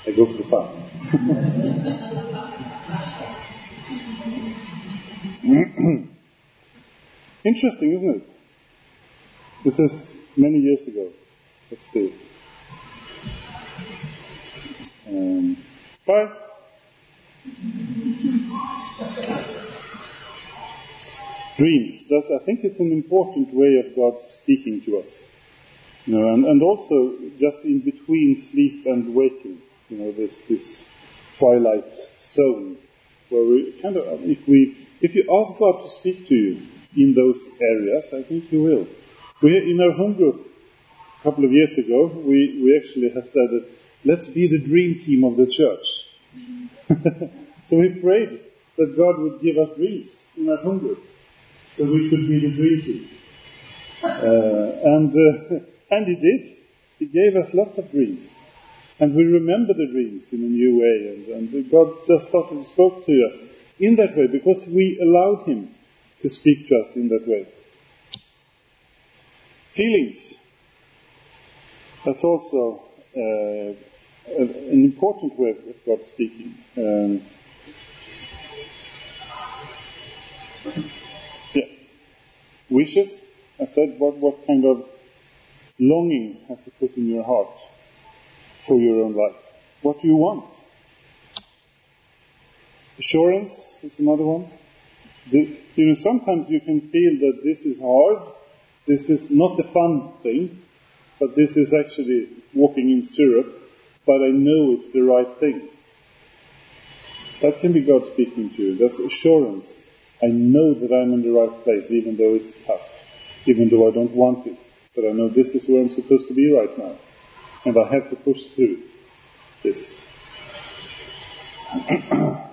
I go for the fun. [LAUGHS] [CLEARS THROAT] Interesting, isn't it? This is many years ago, but still. Um, but dreams. I think it's an important way of God speaking to us. You know, and, and also just in between sleep and waking. You know, this this twilight zone where we kind of if we if you ask God to speak to you in those areas, I think He will. We in our home group a couple of years ago, we, we actually have said that let's be the dream team of the church. [LAUGHS] so we prayed that God would give us dreams in our home group so we could be the dream team. Uh, and, uh, [LAUGHS] and He did. He gave us lots of dreams. And we remember the dreams in a new way. And, and God just started, spoke to us in that way because we allowed Him to speak to us in that way. Feelings. That's also uh, an important way of God speaking. Um, yeah. Wishes. I said, what, what kind of longing has He put in your heart for your own life? What do you want? Assurance is another one. The, you know, sometimes you can feel that this is hard, this is not a fun thing, but this is actually walking in syrup, but I know it's the right thing. That can be God speaking to you. That's assurance. I know that I'm in the right place, even though it's tough, even though I don't want it. But I know this is where I'm supposed to be right now. And I have to push through this. [CLEARS THROAT]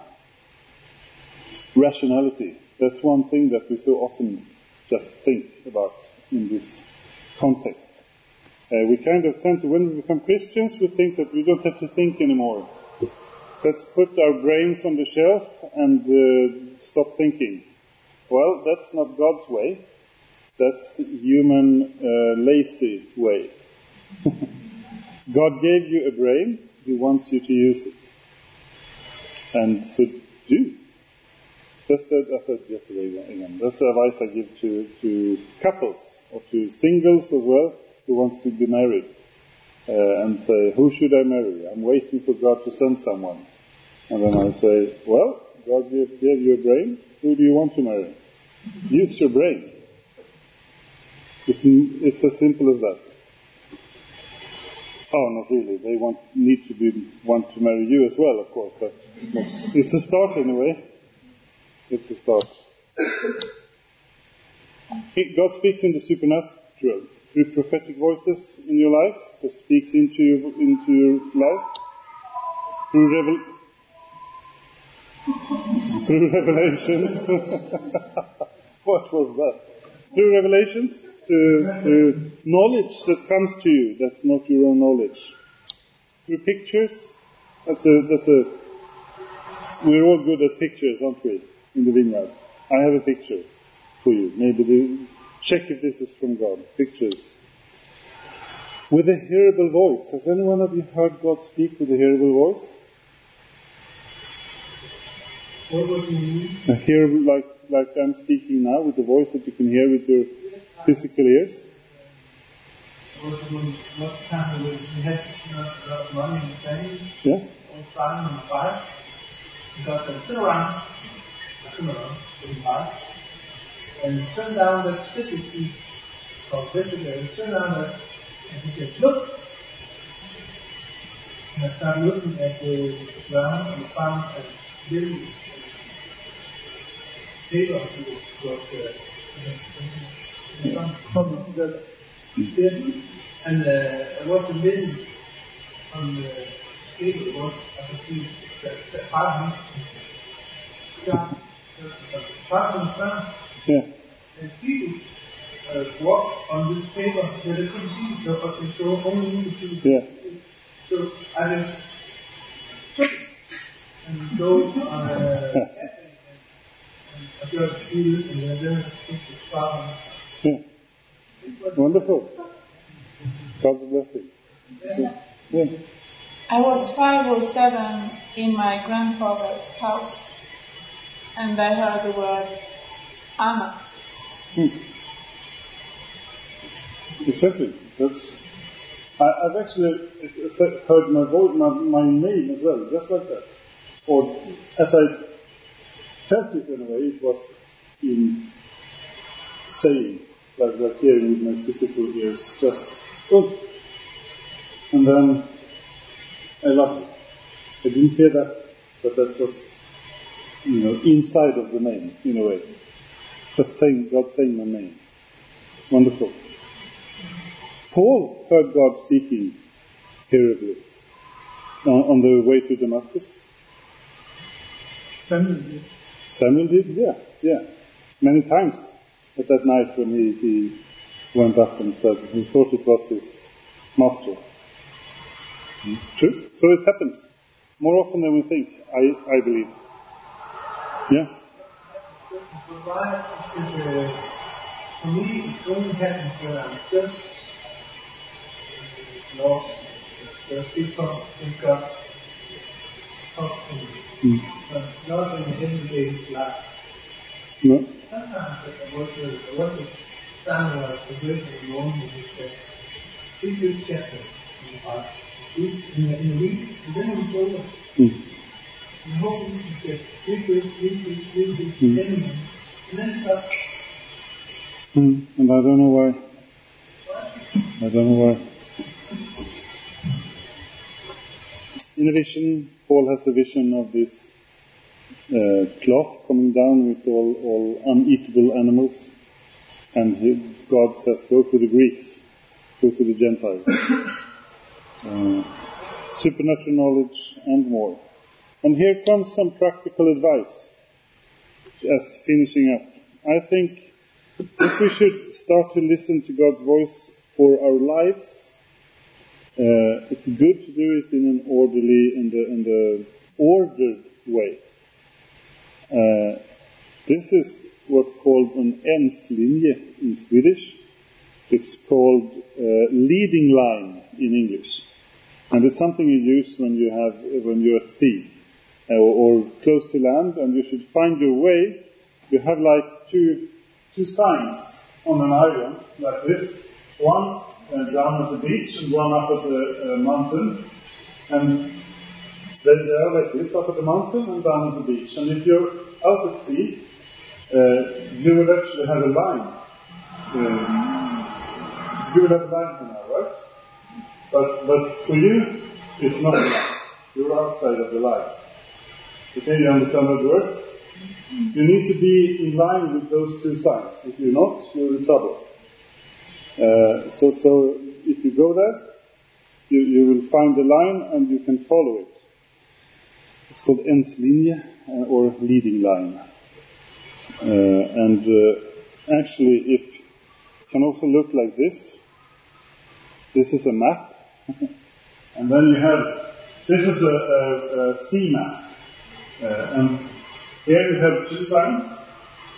Rationality. That's one thing that we so often just think about in this context. Uh, we kind of tend to, when we become Christians, we think that we don't have to think anymore. Let's put our brains on the shelf and uh, stop thinking. Well, that's not God's way. That's human uh, lazy way. [LAUGHS] God gave you a brain. He wants you to use it. And so. That's, a, that's a, just again. That's the advice I give to, to couples or to singles as well who wants to be married. Uh, and say, who should I marry? I'm waiting for God to send someone. And then I say, well, God gave, gave you a brain. Who do you want to marry? Use your brain. It's, it's as simple as that. Oh, not really. They want, need to be, want to marry you as well, of course, but it's a start anyway. It's a start. God speaks in the supernatural through prophetic voices in your life, that speaks into your, into your life, through revel, through revelations. [LAUGHS] what was that? Through revelations, through, to knowledge that comes to you, that's not your own knowledge. Through pictures, that's a, that's a we're all good at pictures, aren't we? In the vineyard. I have a picture for you. Maybe the, check if this is from God. Pictures. With a hearable voice. Has anyone of you heard God speak with a hearable voice? What would? A hearable, like, like I'm speaking now, with the voice that you can hear with your physical ears? Also, when what's happened with we had not, not running and training, Yeah? Fire, and turn down the electricity of visitor, turn down the, and he said, look! And I started looking at the ground and found a little paper was, was uh, from the Yes, and uh, what the middle on the table was, I could see the, the pattern, yeah, the pattern down, Yeah. and people uh, walk on this paper that they couldn't see, so, but they saw only the two. Yeah. So I just took it and go on a cafe and, and I just do this and then just put the pattern. Yeah. Wonderful. God's blessing. Yeah. I was five or seven in my grandfather's house, and I heard the word Anna. Hmm. Exactly. That's. I, I've actually heard my voice, my, my name as well, just like that. Or as I felt it in a way, it was in saying, like like hearing with my physical ears, just good. And then I loved it. I didn't hear that, but that was, you know, inside of the name in a way. Just saying, God saying my name. Wonderful. Paul heard God speaking hearably on, on the way to Damascus. Samuel did. Samuel did, yeah, yeah. Many times at that night when he, he went up and said he thought it was his master. Hmm. True. So it happens more often than we think, I, I believe. Yeah. Is it, uh, for me, it only happens when I'm just lost, think to Mm. but not in the everyday life. No? Sometimes I was a, I was a stand where I was the and he said, read this chapter in the. Read in in week, then we hopefully you get Mm. and then stop. Mm. And I don't know why. I don't know why. In a vision, Paul has a vision of this uh, cloth coming down with all, all uneatable animals. And he, God says, go to the Greeks, go to the Gentiles. [COUGHS] Uh, supernatural knowledge and more. And here comes some practical advice as finishing up. I think if we should start to listen to God's voice for our lives, uh, it's good to do it in an orderly and in, ordered way. Uh, this is what's called an enslinje in Swedish. It's called uh, leading line in English, and it's something you use when you have when you're at sea or, or close to land, and you should find your way. You have like two two signs on an island like this. One uh, down at the beach and one up at the uh, mountain. And they, they are like this, up at the mountain and down at the beach. And if you're out at sea, uh, you will actually have a line. Uh, you will have a line for now, right? But, but for you, it's not. You're outside of the line. Okay, you understand how it works? You need to be in line with those two sides. If you're not, you're in trouble. Uh, so, so if you go there, you, you will find the line and you can follow it. It's called enslinje uh, or leading line. Uh, and uh, actually, it can also look like this. This is a map, [LAUGHS] and then you have this is a, a, a sea map. Uh, and here you have two signs,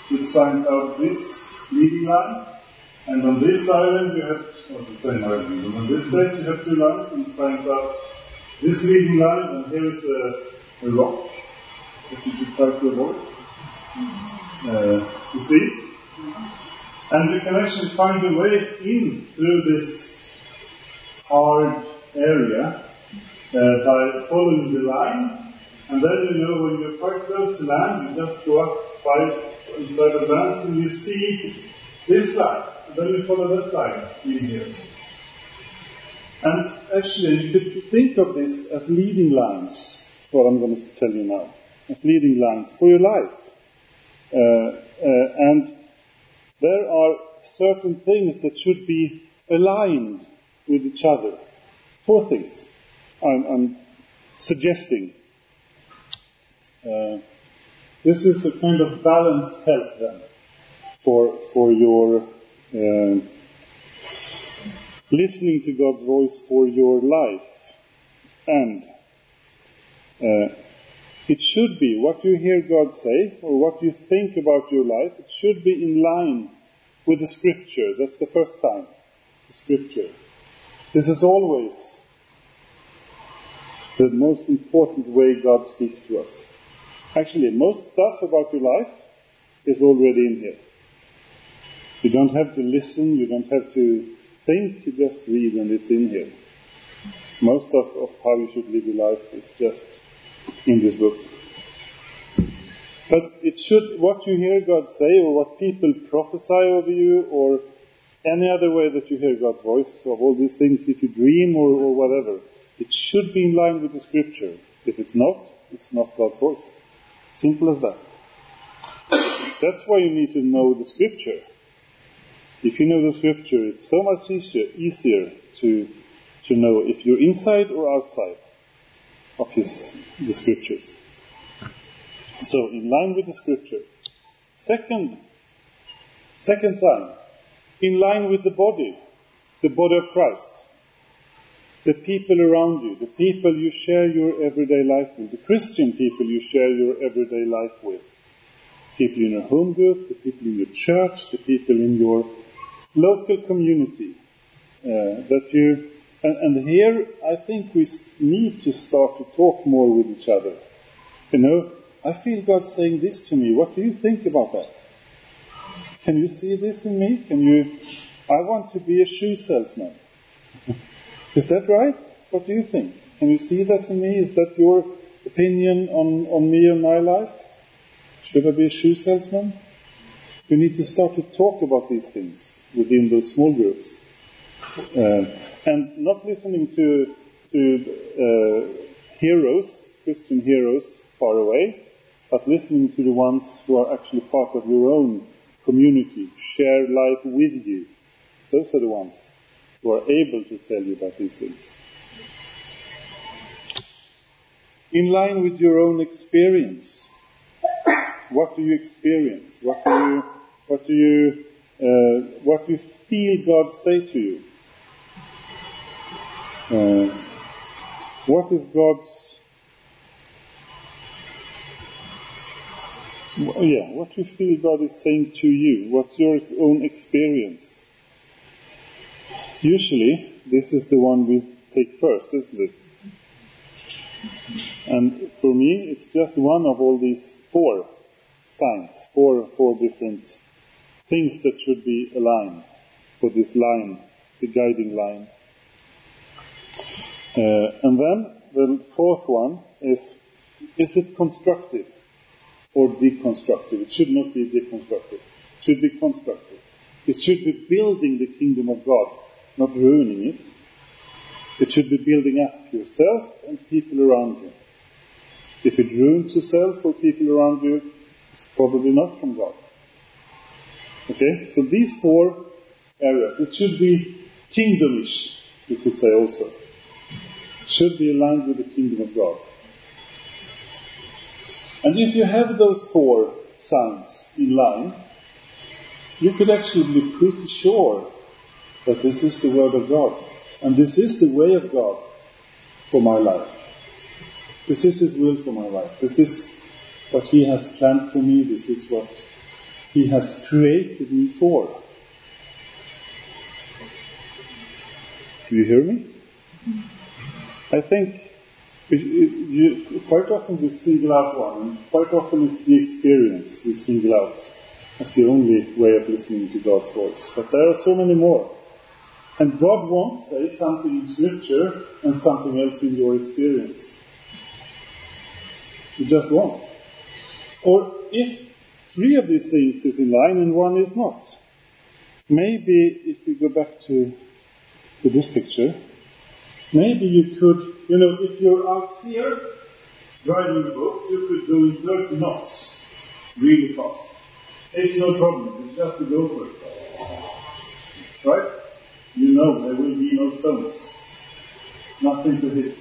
which signs out this leading line, and on this island you have, or the same island, and on this place you have two lines, and signs out this leading line, and here is a, a rock that you should try to avoid. Uh, you see? And you can actually find a way in through this hard area uh, by following the line. And then you know when you're quite close to land, you just go up five inside the land and you see this line. And then you follow that line in here. And actually, you could think of this as leading lines, what I'm going to tell you now, as leading lines for your life. Uh, uh, and there are certain things that should be aligned with each other. Four things I'm, I'm suggesting. Uh, this is a kind of balanced help then for, for your uh, listening to God's voice for your life. And uh, it should be what you hear God say or what you think about your life, it should be in line with the scripture. That's the first sign. The scripture. This is always the most important way God speaks to us. Actually, most stuff about your life is already in here. You don't have to listen, you don't have to think, you just read and it's in here. Most of, of how you should live your life is just in this book. But it should, what you hear God say, or what people prophesy over you, or any other way that you hear God's voice, of all these things, if you dream or, or whatever, it should be in line with the scripture. If it's not, it's not God's voice. Simple as that. That's why you need to know the scripture. If you know the scripture, it's so much easier, easier to, to know if you're inside or outside of his, the scriptures. So, in line with the scripture. Second, second sign, in line with the body, the body of Christ. The people around you, the people you share your everyday life with, the Christian people you share your everyday life with. People in your home group, the people in your church, the people in your local community. Uh, that you, and, and here I think we need to start to talk more with each other. You know, I feel God saying this to me. What do you think about that? Can you see this in me? Can you? I want to be a shoe salesman. [LAUGHS] Is that right? What do you think? Can you see that in me? Is that your opinion on, on me and my life? Should I be a shoe salesman? We need to start to talk about these things within those small groups. Uh, and not listening to, to uh, heroes, Christian heroes, far away, but listening to the ones who are actually part of your own community, share life with you. Those are the ones who are able to tell you about these things. In line with your own experience, what do you experience? What do you, what do you, uh, what do you feel God say to you? Uh, what is God's yeah, what do you feel God is saying to you? What's your own experience? Usually, this is the one we take first, isn't it? And for me, it's just one of all these four signs, four, four different things that should be aligned for this line, the guiding line. Uh, and then the fourth one is, is it constructive? or deconstructive. It should not be deconstructive. It should be constructive. It should be building the kingdom of God, not ruining it. It should be building up yourself and people around you. If it ruins yourself or people around you, it's probably not from God. Okay? So these four areas, it should be kingdomish, you could say also. It should be aligned with the kingdom of God. And if you have those four signs in line, you could actually be pretty sure that this is the Word of God. And this is the way of God for my life. This is His will for my life. This is what He has planned for me. This is what He has created me for. Do you hear me? I think you, quite often we single out one, and quite often it's the experience we single out as the only way of listening to God's voice. But there are so many more. And God won't say something in Scripture and something else in your experience. He just won't. Or if three of these things is in line and one is not, maybe if we go back to, to this picture, maybe you could, you know, if you're out here driving a boat, you could go in 30 knots really fast. It's no problem, it's just to go for it. Right? You know there will be no stones. Nothing to hit.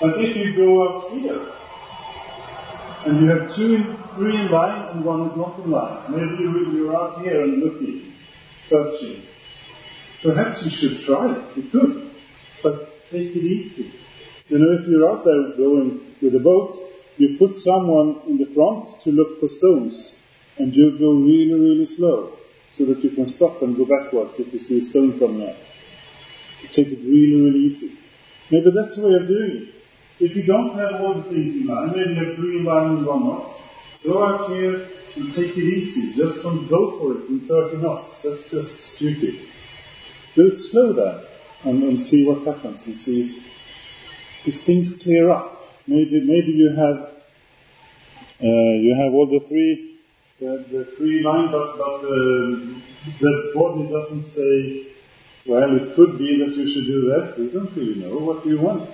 But if you go out here, and you have two in, three in line and one is not in line. Maybe you're out here and looking, searching. Perhaps you should try it. You could. But take it easy. You know, if you're out there going with a boat, you put someone in the front to look for stones, and you go really, really slow, so that you can stop and go backwards if you see a stone coming up. You take it really, really easy. Maybe that's the way of doing it. If you don't have all the things in line, maybe you have three and one not, go out here and take it easy. Just don't go for it in 30 knots. That's just stupid. Do it slow down and, and see what happens and see if, if things clear up. Maybe, maybe you have, uh, you have all the three, the, the three lines up, um, but the, the body doesn't say, well, it could be that you should do that. We don't really know. What you want?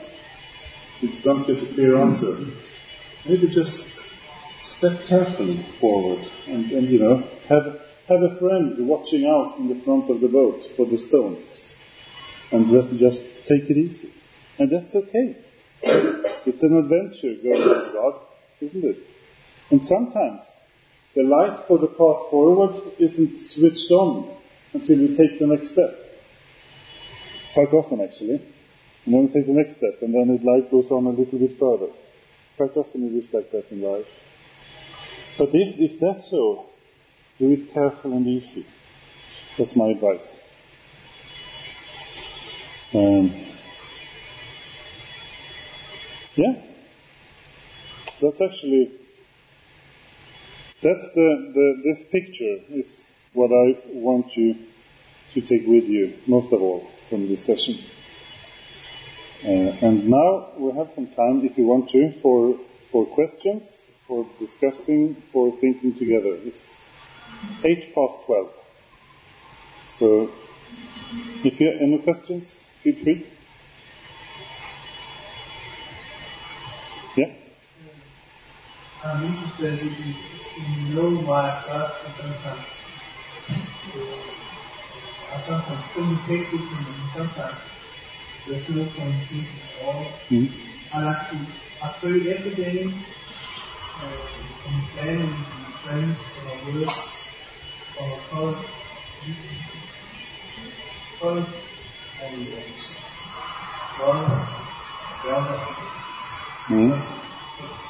you don't get a clear answer, maybe just step carefully forward and, and you know, have, have a friend watching out in the front of the boat for the stones and just, just take it easy. And that's okay. It's an adventure going with God, isn't it? And sometimes the light for the path forward isn't switched on until we take the next step. Quite often, actually. And then we take the next step, and then the light goes on a little bit further. Quite often it is like that in life. But if, if that's so, do it careful and easy. That's my advice. Um, yeah, that's actually that's the, the this picture is what I want you to take with you most of all from this session. Uh, and now we have some time, if you want to, for, for questions, for discussing, for thinking together. It's 8 past 12. So, if you have any questions, feel free. Yeah? I'm interested in, in know why God sometimes uh, couldn't take it and sometimes there's no at all. Mm-hmm. I like to I pray every day uh, complaining with my friends or work or college and uh, brother brother Mm-hmm.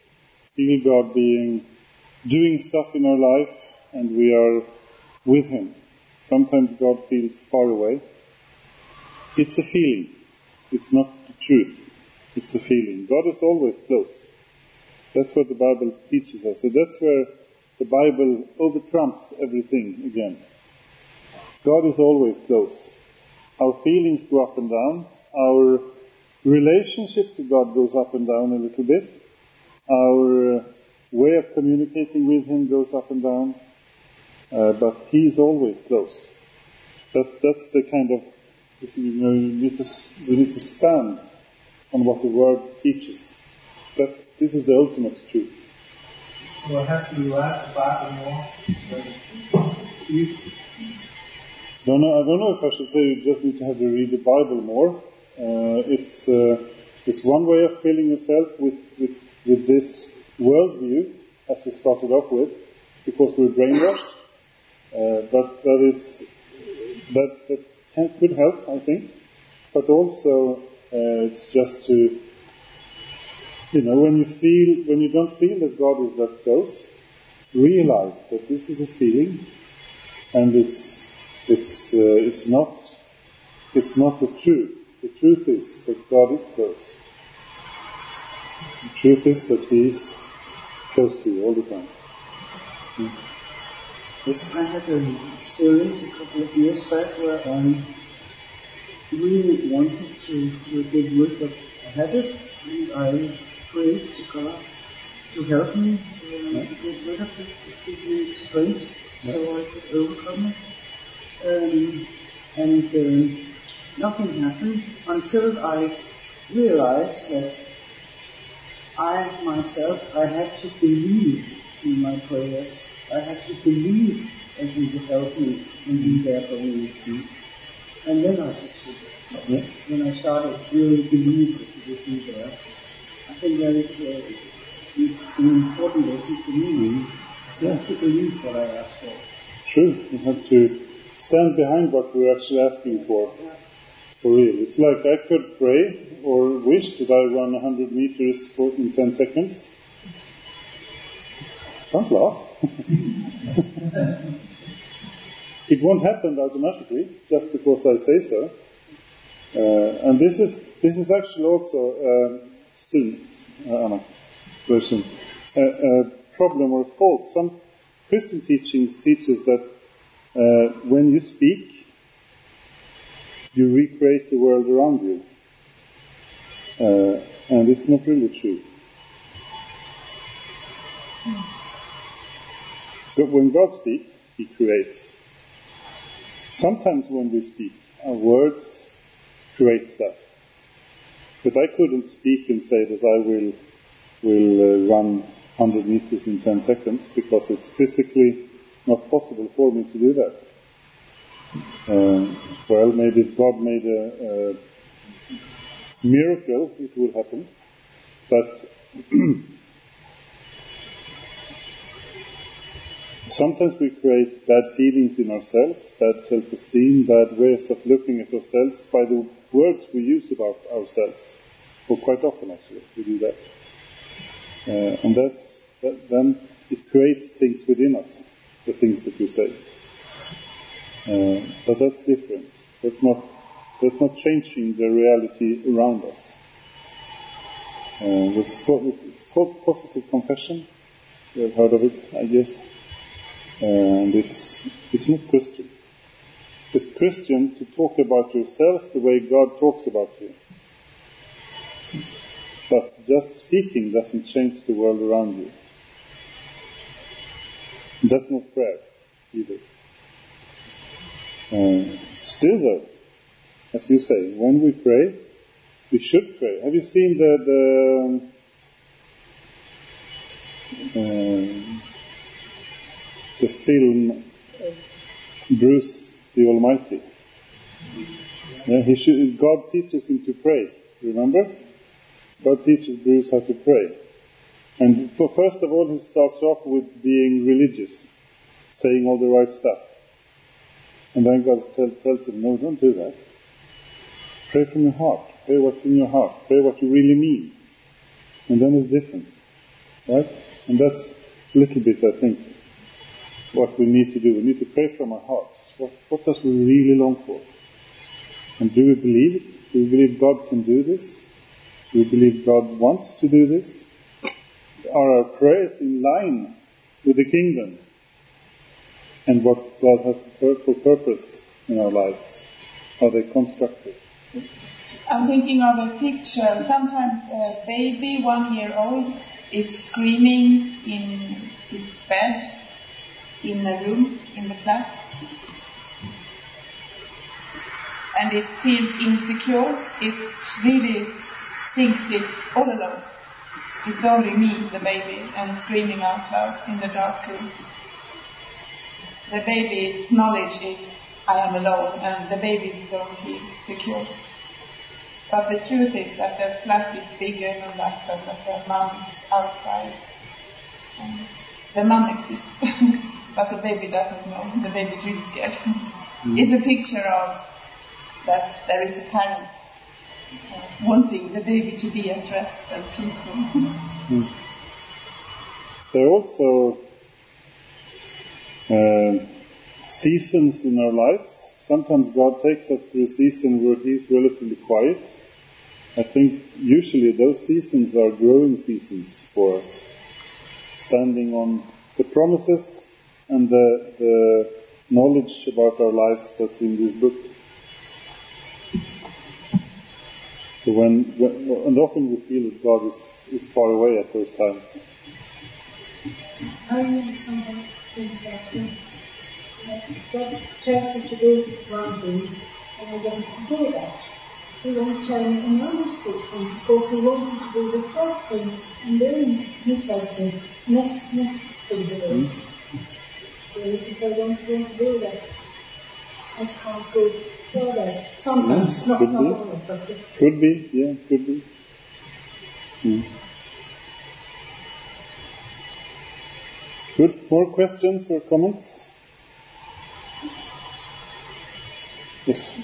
feel God being doing stuff in our life, and we are with Him. Sometimes God feels far away. It's a feeling. It's not the truth. It's a feeling. God is always close. That's what the Bible teaches us. So that's where the Bible overtrumps everything again. God is always close. Our feelings go up and down. Our relationship to God goes up and down a little bit. Our uh, way of communicating with Him goes up and down. Uh, but He is always close. That, that's the kind of, you know, you need to, we need to stand on what the Word teaches. That's, this is the ultimate truth. or have to ask the Bible more? You, don't know, I don't know if I should say you just need to have to read the Bible more. Uh, it's uh, it's one way of filling yourself with, with, with this worldview, as we started off with, because we're brainwashed. Uh, but but it's that that can, could help, I think. But also, uh, it's just to you know when you feel when you don't feel that God is that close, realize that this is a feeling, and it's it's, uh, it's not, it's not the truth. The truth is that God is close. The truth is that He is close to you all the time. Mm. Yes, I had an experience a couple of years back where I really wanted to get rid of a habit, and I prayed to God to help me uh, get rid of it, to give me strength so I could overcome it. Um, and um, nothing happened until I realized that I myself, I had to believe in my prayers. I had to believe that He would help me and be there for me. And then I succeeded. Yeah. When I started really believing that He would be there, I think that is uh, an important lesson to me. Mm-hmm. You have to believe what I ask for. True. You have to stand behind what we're actually asking for. For real. It's like I could pray or wish that I run 100 meters for, in 10 seconds. Don't laugh. [LAUGHS] it won't happen automatically just because I say so. Uh, and this is this is actually also uh, soon, uh, very soon, a, a problem or fault. Some Christian teachings teaches that uh, when you speak, you recreate the world around you. Uh, and it's not really true. But when God speaks, He creates. Sometimes when we speak, our words create stuff. But I couldn't speak and say that I will will uh, run 100 meters in 10 seconds because it's physically not possible for me to do that. Uh, well, maybe if God made a, a miracle, it would happen. But [CLEARS THROAT] sometimes we create bad feelings in ourselves, bad self-esteem, bad ways of looking at ourselves by the words we use about ourselves. Or quite often, actually, we do that. Uh, and that's, that, then it creates things within us the things that we say. Uh, but that's different. That's not, that's not changing the reality around us. Uh, it's, called, it's called positive confession. You have heard of it, I guess. And it's, it's not Christian. It's Christian to talk about yourself the way God talks about you. But just speaking doesn't change the world around you. That's not prayer either. Uh, still though, as you say, when we pray, we should pray. Have you seen the, the, uh, the film Bruce the Almighty? Yeah, he should, God teaches him to pray, remember? God teaches Bruce how to pray. And for first of all, he starts off with being religious, saying all the right stuff. And then God tell, tells him, no, don't do that. Pray from your heart. Pray what's in your heart. Pray what you really mean. And then it's different. Right? And that's a little bit, I think, what we need to do. We need to pray from our hearts. What, what does we really long for? And do we believe it? Do we believe God can do this? Do we believe God wants to do this? are our prayers in line with the kingdom and what God has for purpose in our lives? Are they constructive? I'm thinking of a picture. Sometimes a baby, one year old, is screaming in its bed in a room in the flat. And it feels insecure. It really thinks it's all alone. it's only me, the baby, and screaming out loud in the dark room. The baby's knowledge is I am alone, and the baby don't feel secure. But the truth is that the flat is bigger than that, that the mom is outside. And the mom exists, [LAUGHS] but the baby doesn't know. The baby's really scared. It's a picture of that there is a parent uh, wanting the baby to be at rest and peaceful. There are also uh, seasons in our lives. Sometimes God takes us through a season where He's relatively quiet. I think usually those seasons are growing seasons for us, standing on the promises and the, the knowledge about our lives that's in this book. So when, when and often we feel that God is, is far away at those times. I know somebody thinks that you to do one thing and I don't do that. He won't tell me another thing because he to do the first thing and then he tells me next next thing to do. So if I don't to do that, I can't go further. Sometimes, Yes, not, not be. always, but Could be, yeah, could be. Hmm. Good. More questions or comments? Yes.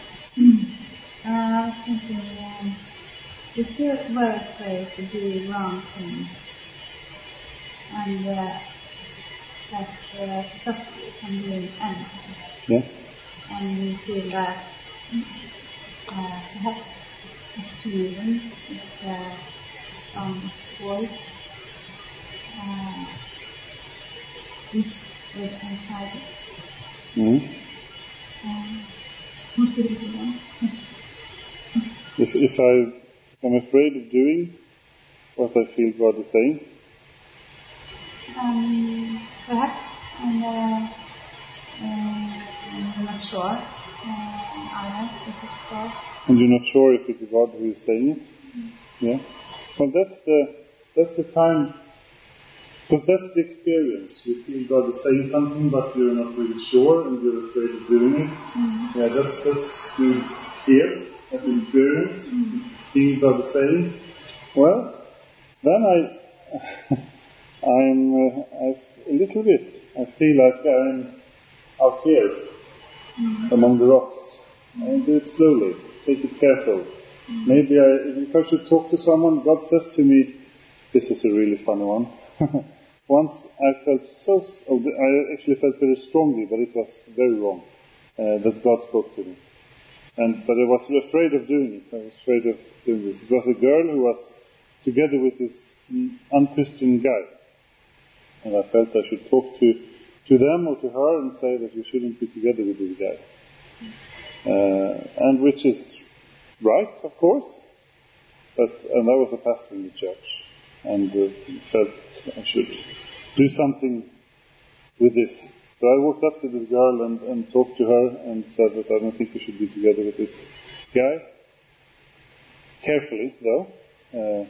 Uh, I was thinking, um, if you were afraid to do wrong things and uh, that uh, stops you from doing anything, Yeah. and you feel that uh, perhaps a feeling is the strongest voice, uh, mixed with anxiety. hmm Um, what do you do? If, if I am afraid of doing what I feel God is saying, Um, perhaps, and uh, uh, I'm not sure uh, if it's God. and you're not sure if it's God who is saying it, yeah. Well, that's the that's the time, because that's the experience. You feel God is saying something, but you're not really sure, and you're afraid of doing it. Mm-hmm. Yeah, that's that's you hear that experience. Mm-hmm. Feel God is saying. Well, then I [LAUGHS] I'm uh, I, a little bit. I feel like I'm out here mm-hmm. among the rocks. I'll do it slowly. Take it careful. Maybe I, if I should talk to someone, God says to me, this is a really funny one. [LAUGHS] Once I felt so, oh, I actually felt very strongly, but it was very wrong, uh, that God spoke to me. And, but I was afraid of doing it. I was afraid of doing this. It was a girl who was together with this mm, unchristian guy. And I felt I should talk to, to them or to her and say that you shouldn't be together with this guy. Uh, and which is right, of course. But, and I was a pastor in the church and uh, felt I should do something with this. So I walked up to this girl and, and talked to her and said that I don't think we should be together with this guy. Carefully, though. Uh,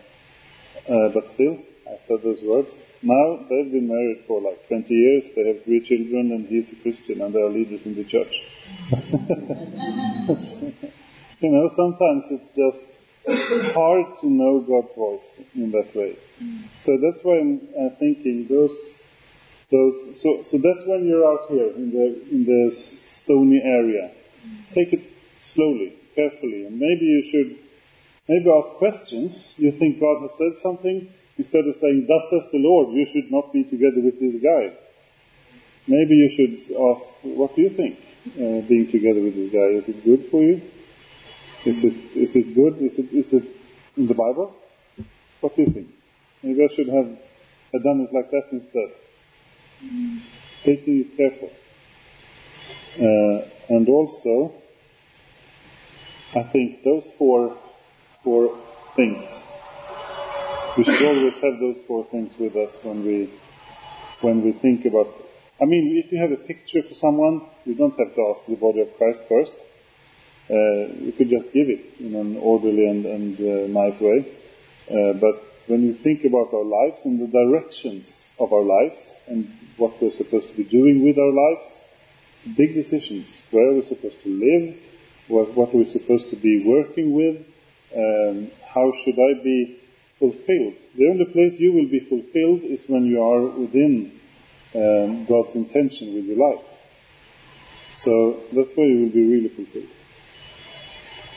uh, but still, I said those words. Now they've been married for like 20 years. They have three children, and he's a Christian, and they are leaders in the church. [LAUGHS] you know, sometimes it's just hard to know God's voice in that way. So that's why I'm uh, thinking those, those. So, so that's when you're out here in the in the stony area. Take it slowly, carefully, and maybe you should maybe ask questions. You think God has said something instead of saying, "Thus says the Lord," you should not be together with this guy. Maybe you should ask, "What do you think? Uh, being together with this guy is it good for you? Is it is it good? Is it is it in the Bible? What do you think? Maybe I should have, done it like that instead. Taking it careful. Uh, and also, I think those four four things. We should always have those four things with us when we when we think about. I mean, if you have a picture for someone, you don't have to ask the body of Christ first. Uh, you could just give it in an orderly and, and uh, nice way. Uh, but when you think about our lives and the directions of our lives and what we're supposed to be doing with our lives, it's big decisions. Where are we supposed to live? What, what are we supposed to be working with? Um, how should I be fulfilled? The only place you will be fulfilled is when you are within um, God's intention with your life. So that's where you will be really fulfilled.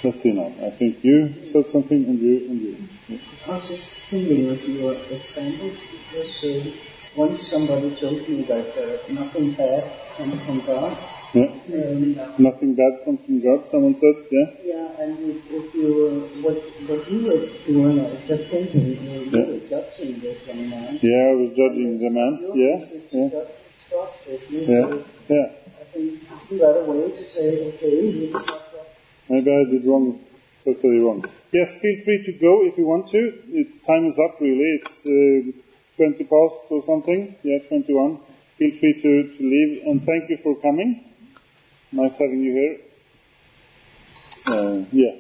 Let's see now. I think you said something and you and you. Yeah. I was just thinking of your example because uh, once somebody told me that uh, nothing bad comes from God. Yeah. Um, Nothing bad comes from God, someone said, yeah? yeah, and if, if you uh, what what you were doing, I was just thinking uh, you Yeah. were judging this young man. Yeah, I was judging the man. Yeah, yeah, God's yeah, So yeah. I think isn't that a way to say, okay, this is not that Maybe I did wrong, totally wrong. Yes, feel free to go if you want to. It's time is up really. It's uh, 20 past or something. Yeah, 21. Feel free to, to leave and thank you for coming. Nice having you here. Uh, yeah.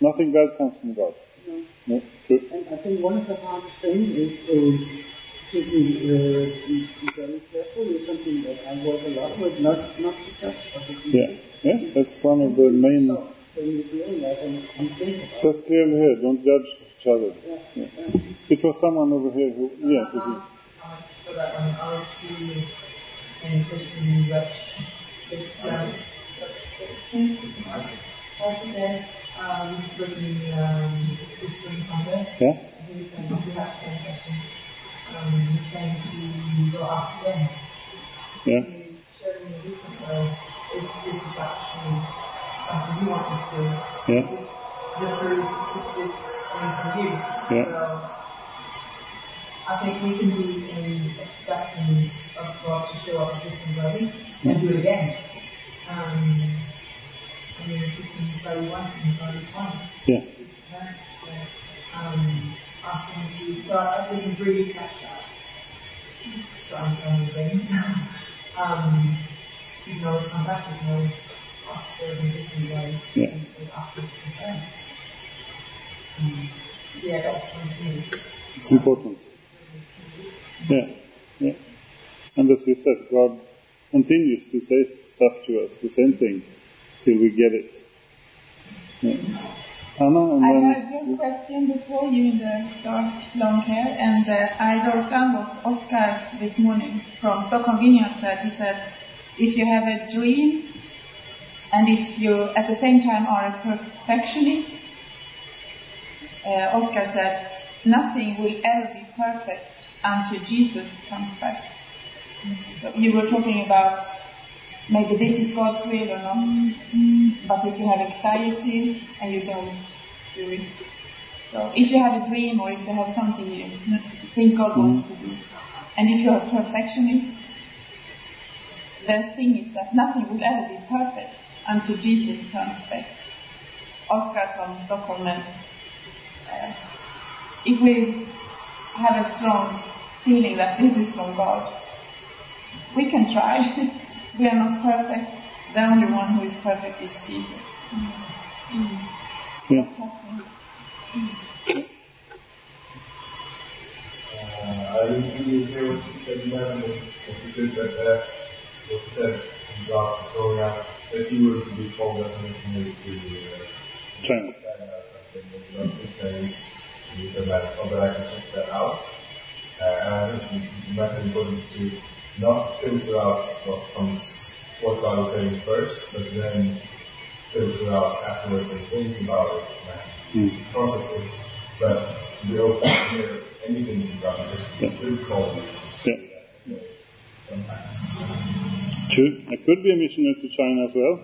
Nothing bad comes from God. No. No, true. And I think one of the hardest things is to, to be, uh, be be very careful is something that I work a lot with, not, not to judge other people. Yeah, yeah, that's one of the main. So, when you're doing that and, and think about it. Says clearly here, don't judge each other. Yeah, Yeah. yeah. It was someone over here who, yeah, it is. so that um, I would see in Christian that it, um, after that, um, he's bringing, um, this spring contest. yeah, He was saying, this is that same question. Um, he's saying to go after them. yeah, And showing a different way if this is actually something you want to do. yeah, The fruit is this coming from you. Yeah. So, I think we can be in expectance of God to show us a different way and do it again. Um, I mean, if we can say once and say it once, yeah, so, um, asking to, but I didn't really catch that. Trying [LAUGHS] something. um, even though it's come back, even though it's in different way Yeah. to after to. Um, so yeah, that's one thing. it's important. Yeah, yeah. And as you said, God continues to say stuff to us, the same thing, till we get it. Yeah. Anna, and I then heard your question before you in the dark long hair, and uh, I wrote down what Oscar this morning from Stockholm Vineyard said. He said, if you have a dream, and if you at the same time are a perfectionist, uh, Oscar said, nothing will ever be perfect until Jesus comes back. So you were talking about maybe this is God's will or not, but if you have anxiety and you don't do it. So if you have a dream or if you have something you think God wants to do, and if you're a perfectionist, the thing is that nothing will ever be perfect until Jesus comes back. Oscar from Stockholm and uh, if we have a strong feeling that this is from God, we can try. [LAUGHS] we are not perfect. The only one who is perfect is Jesus. yeah, Uh, I didn't really hear what you said then, but if you could that you said about growing up, if you were to be called up and committed to uh, China. China something, with things, and that, but I can check that out. Uh, and I think you mentioned important to not filter out what comes, what God is saying first, but then filter out afterwards and think about it and Mm. process it. But to be open to hear anything from God, because Yeah. it could call you. True. I could be a missionary to China as well,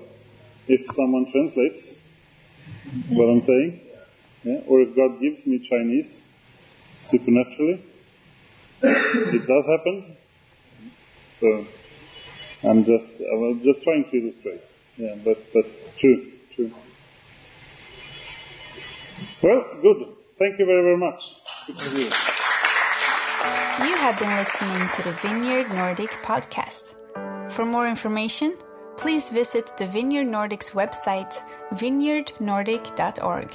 if someone translates what I'm saying. Yeah. Or if God gives me Chinese supernaturally. it does happen. So I'm just I was just trying to illustrate. Yeah, but but true, true. Well, good. Thank you very, very much. You have been listening to the Vineyard Nordic podcast. For more information, please visit the Vineyard Nordic's website, vineyardnordic.org.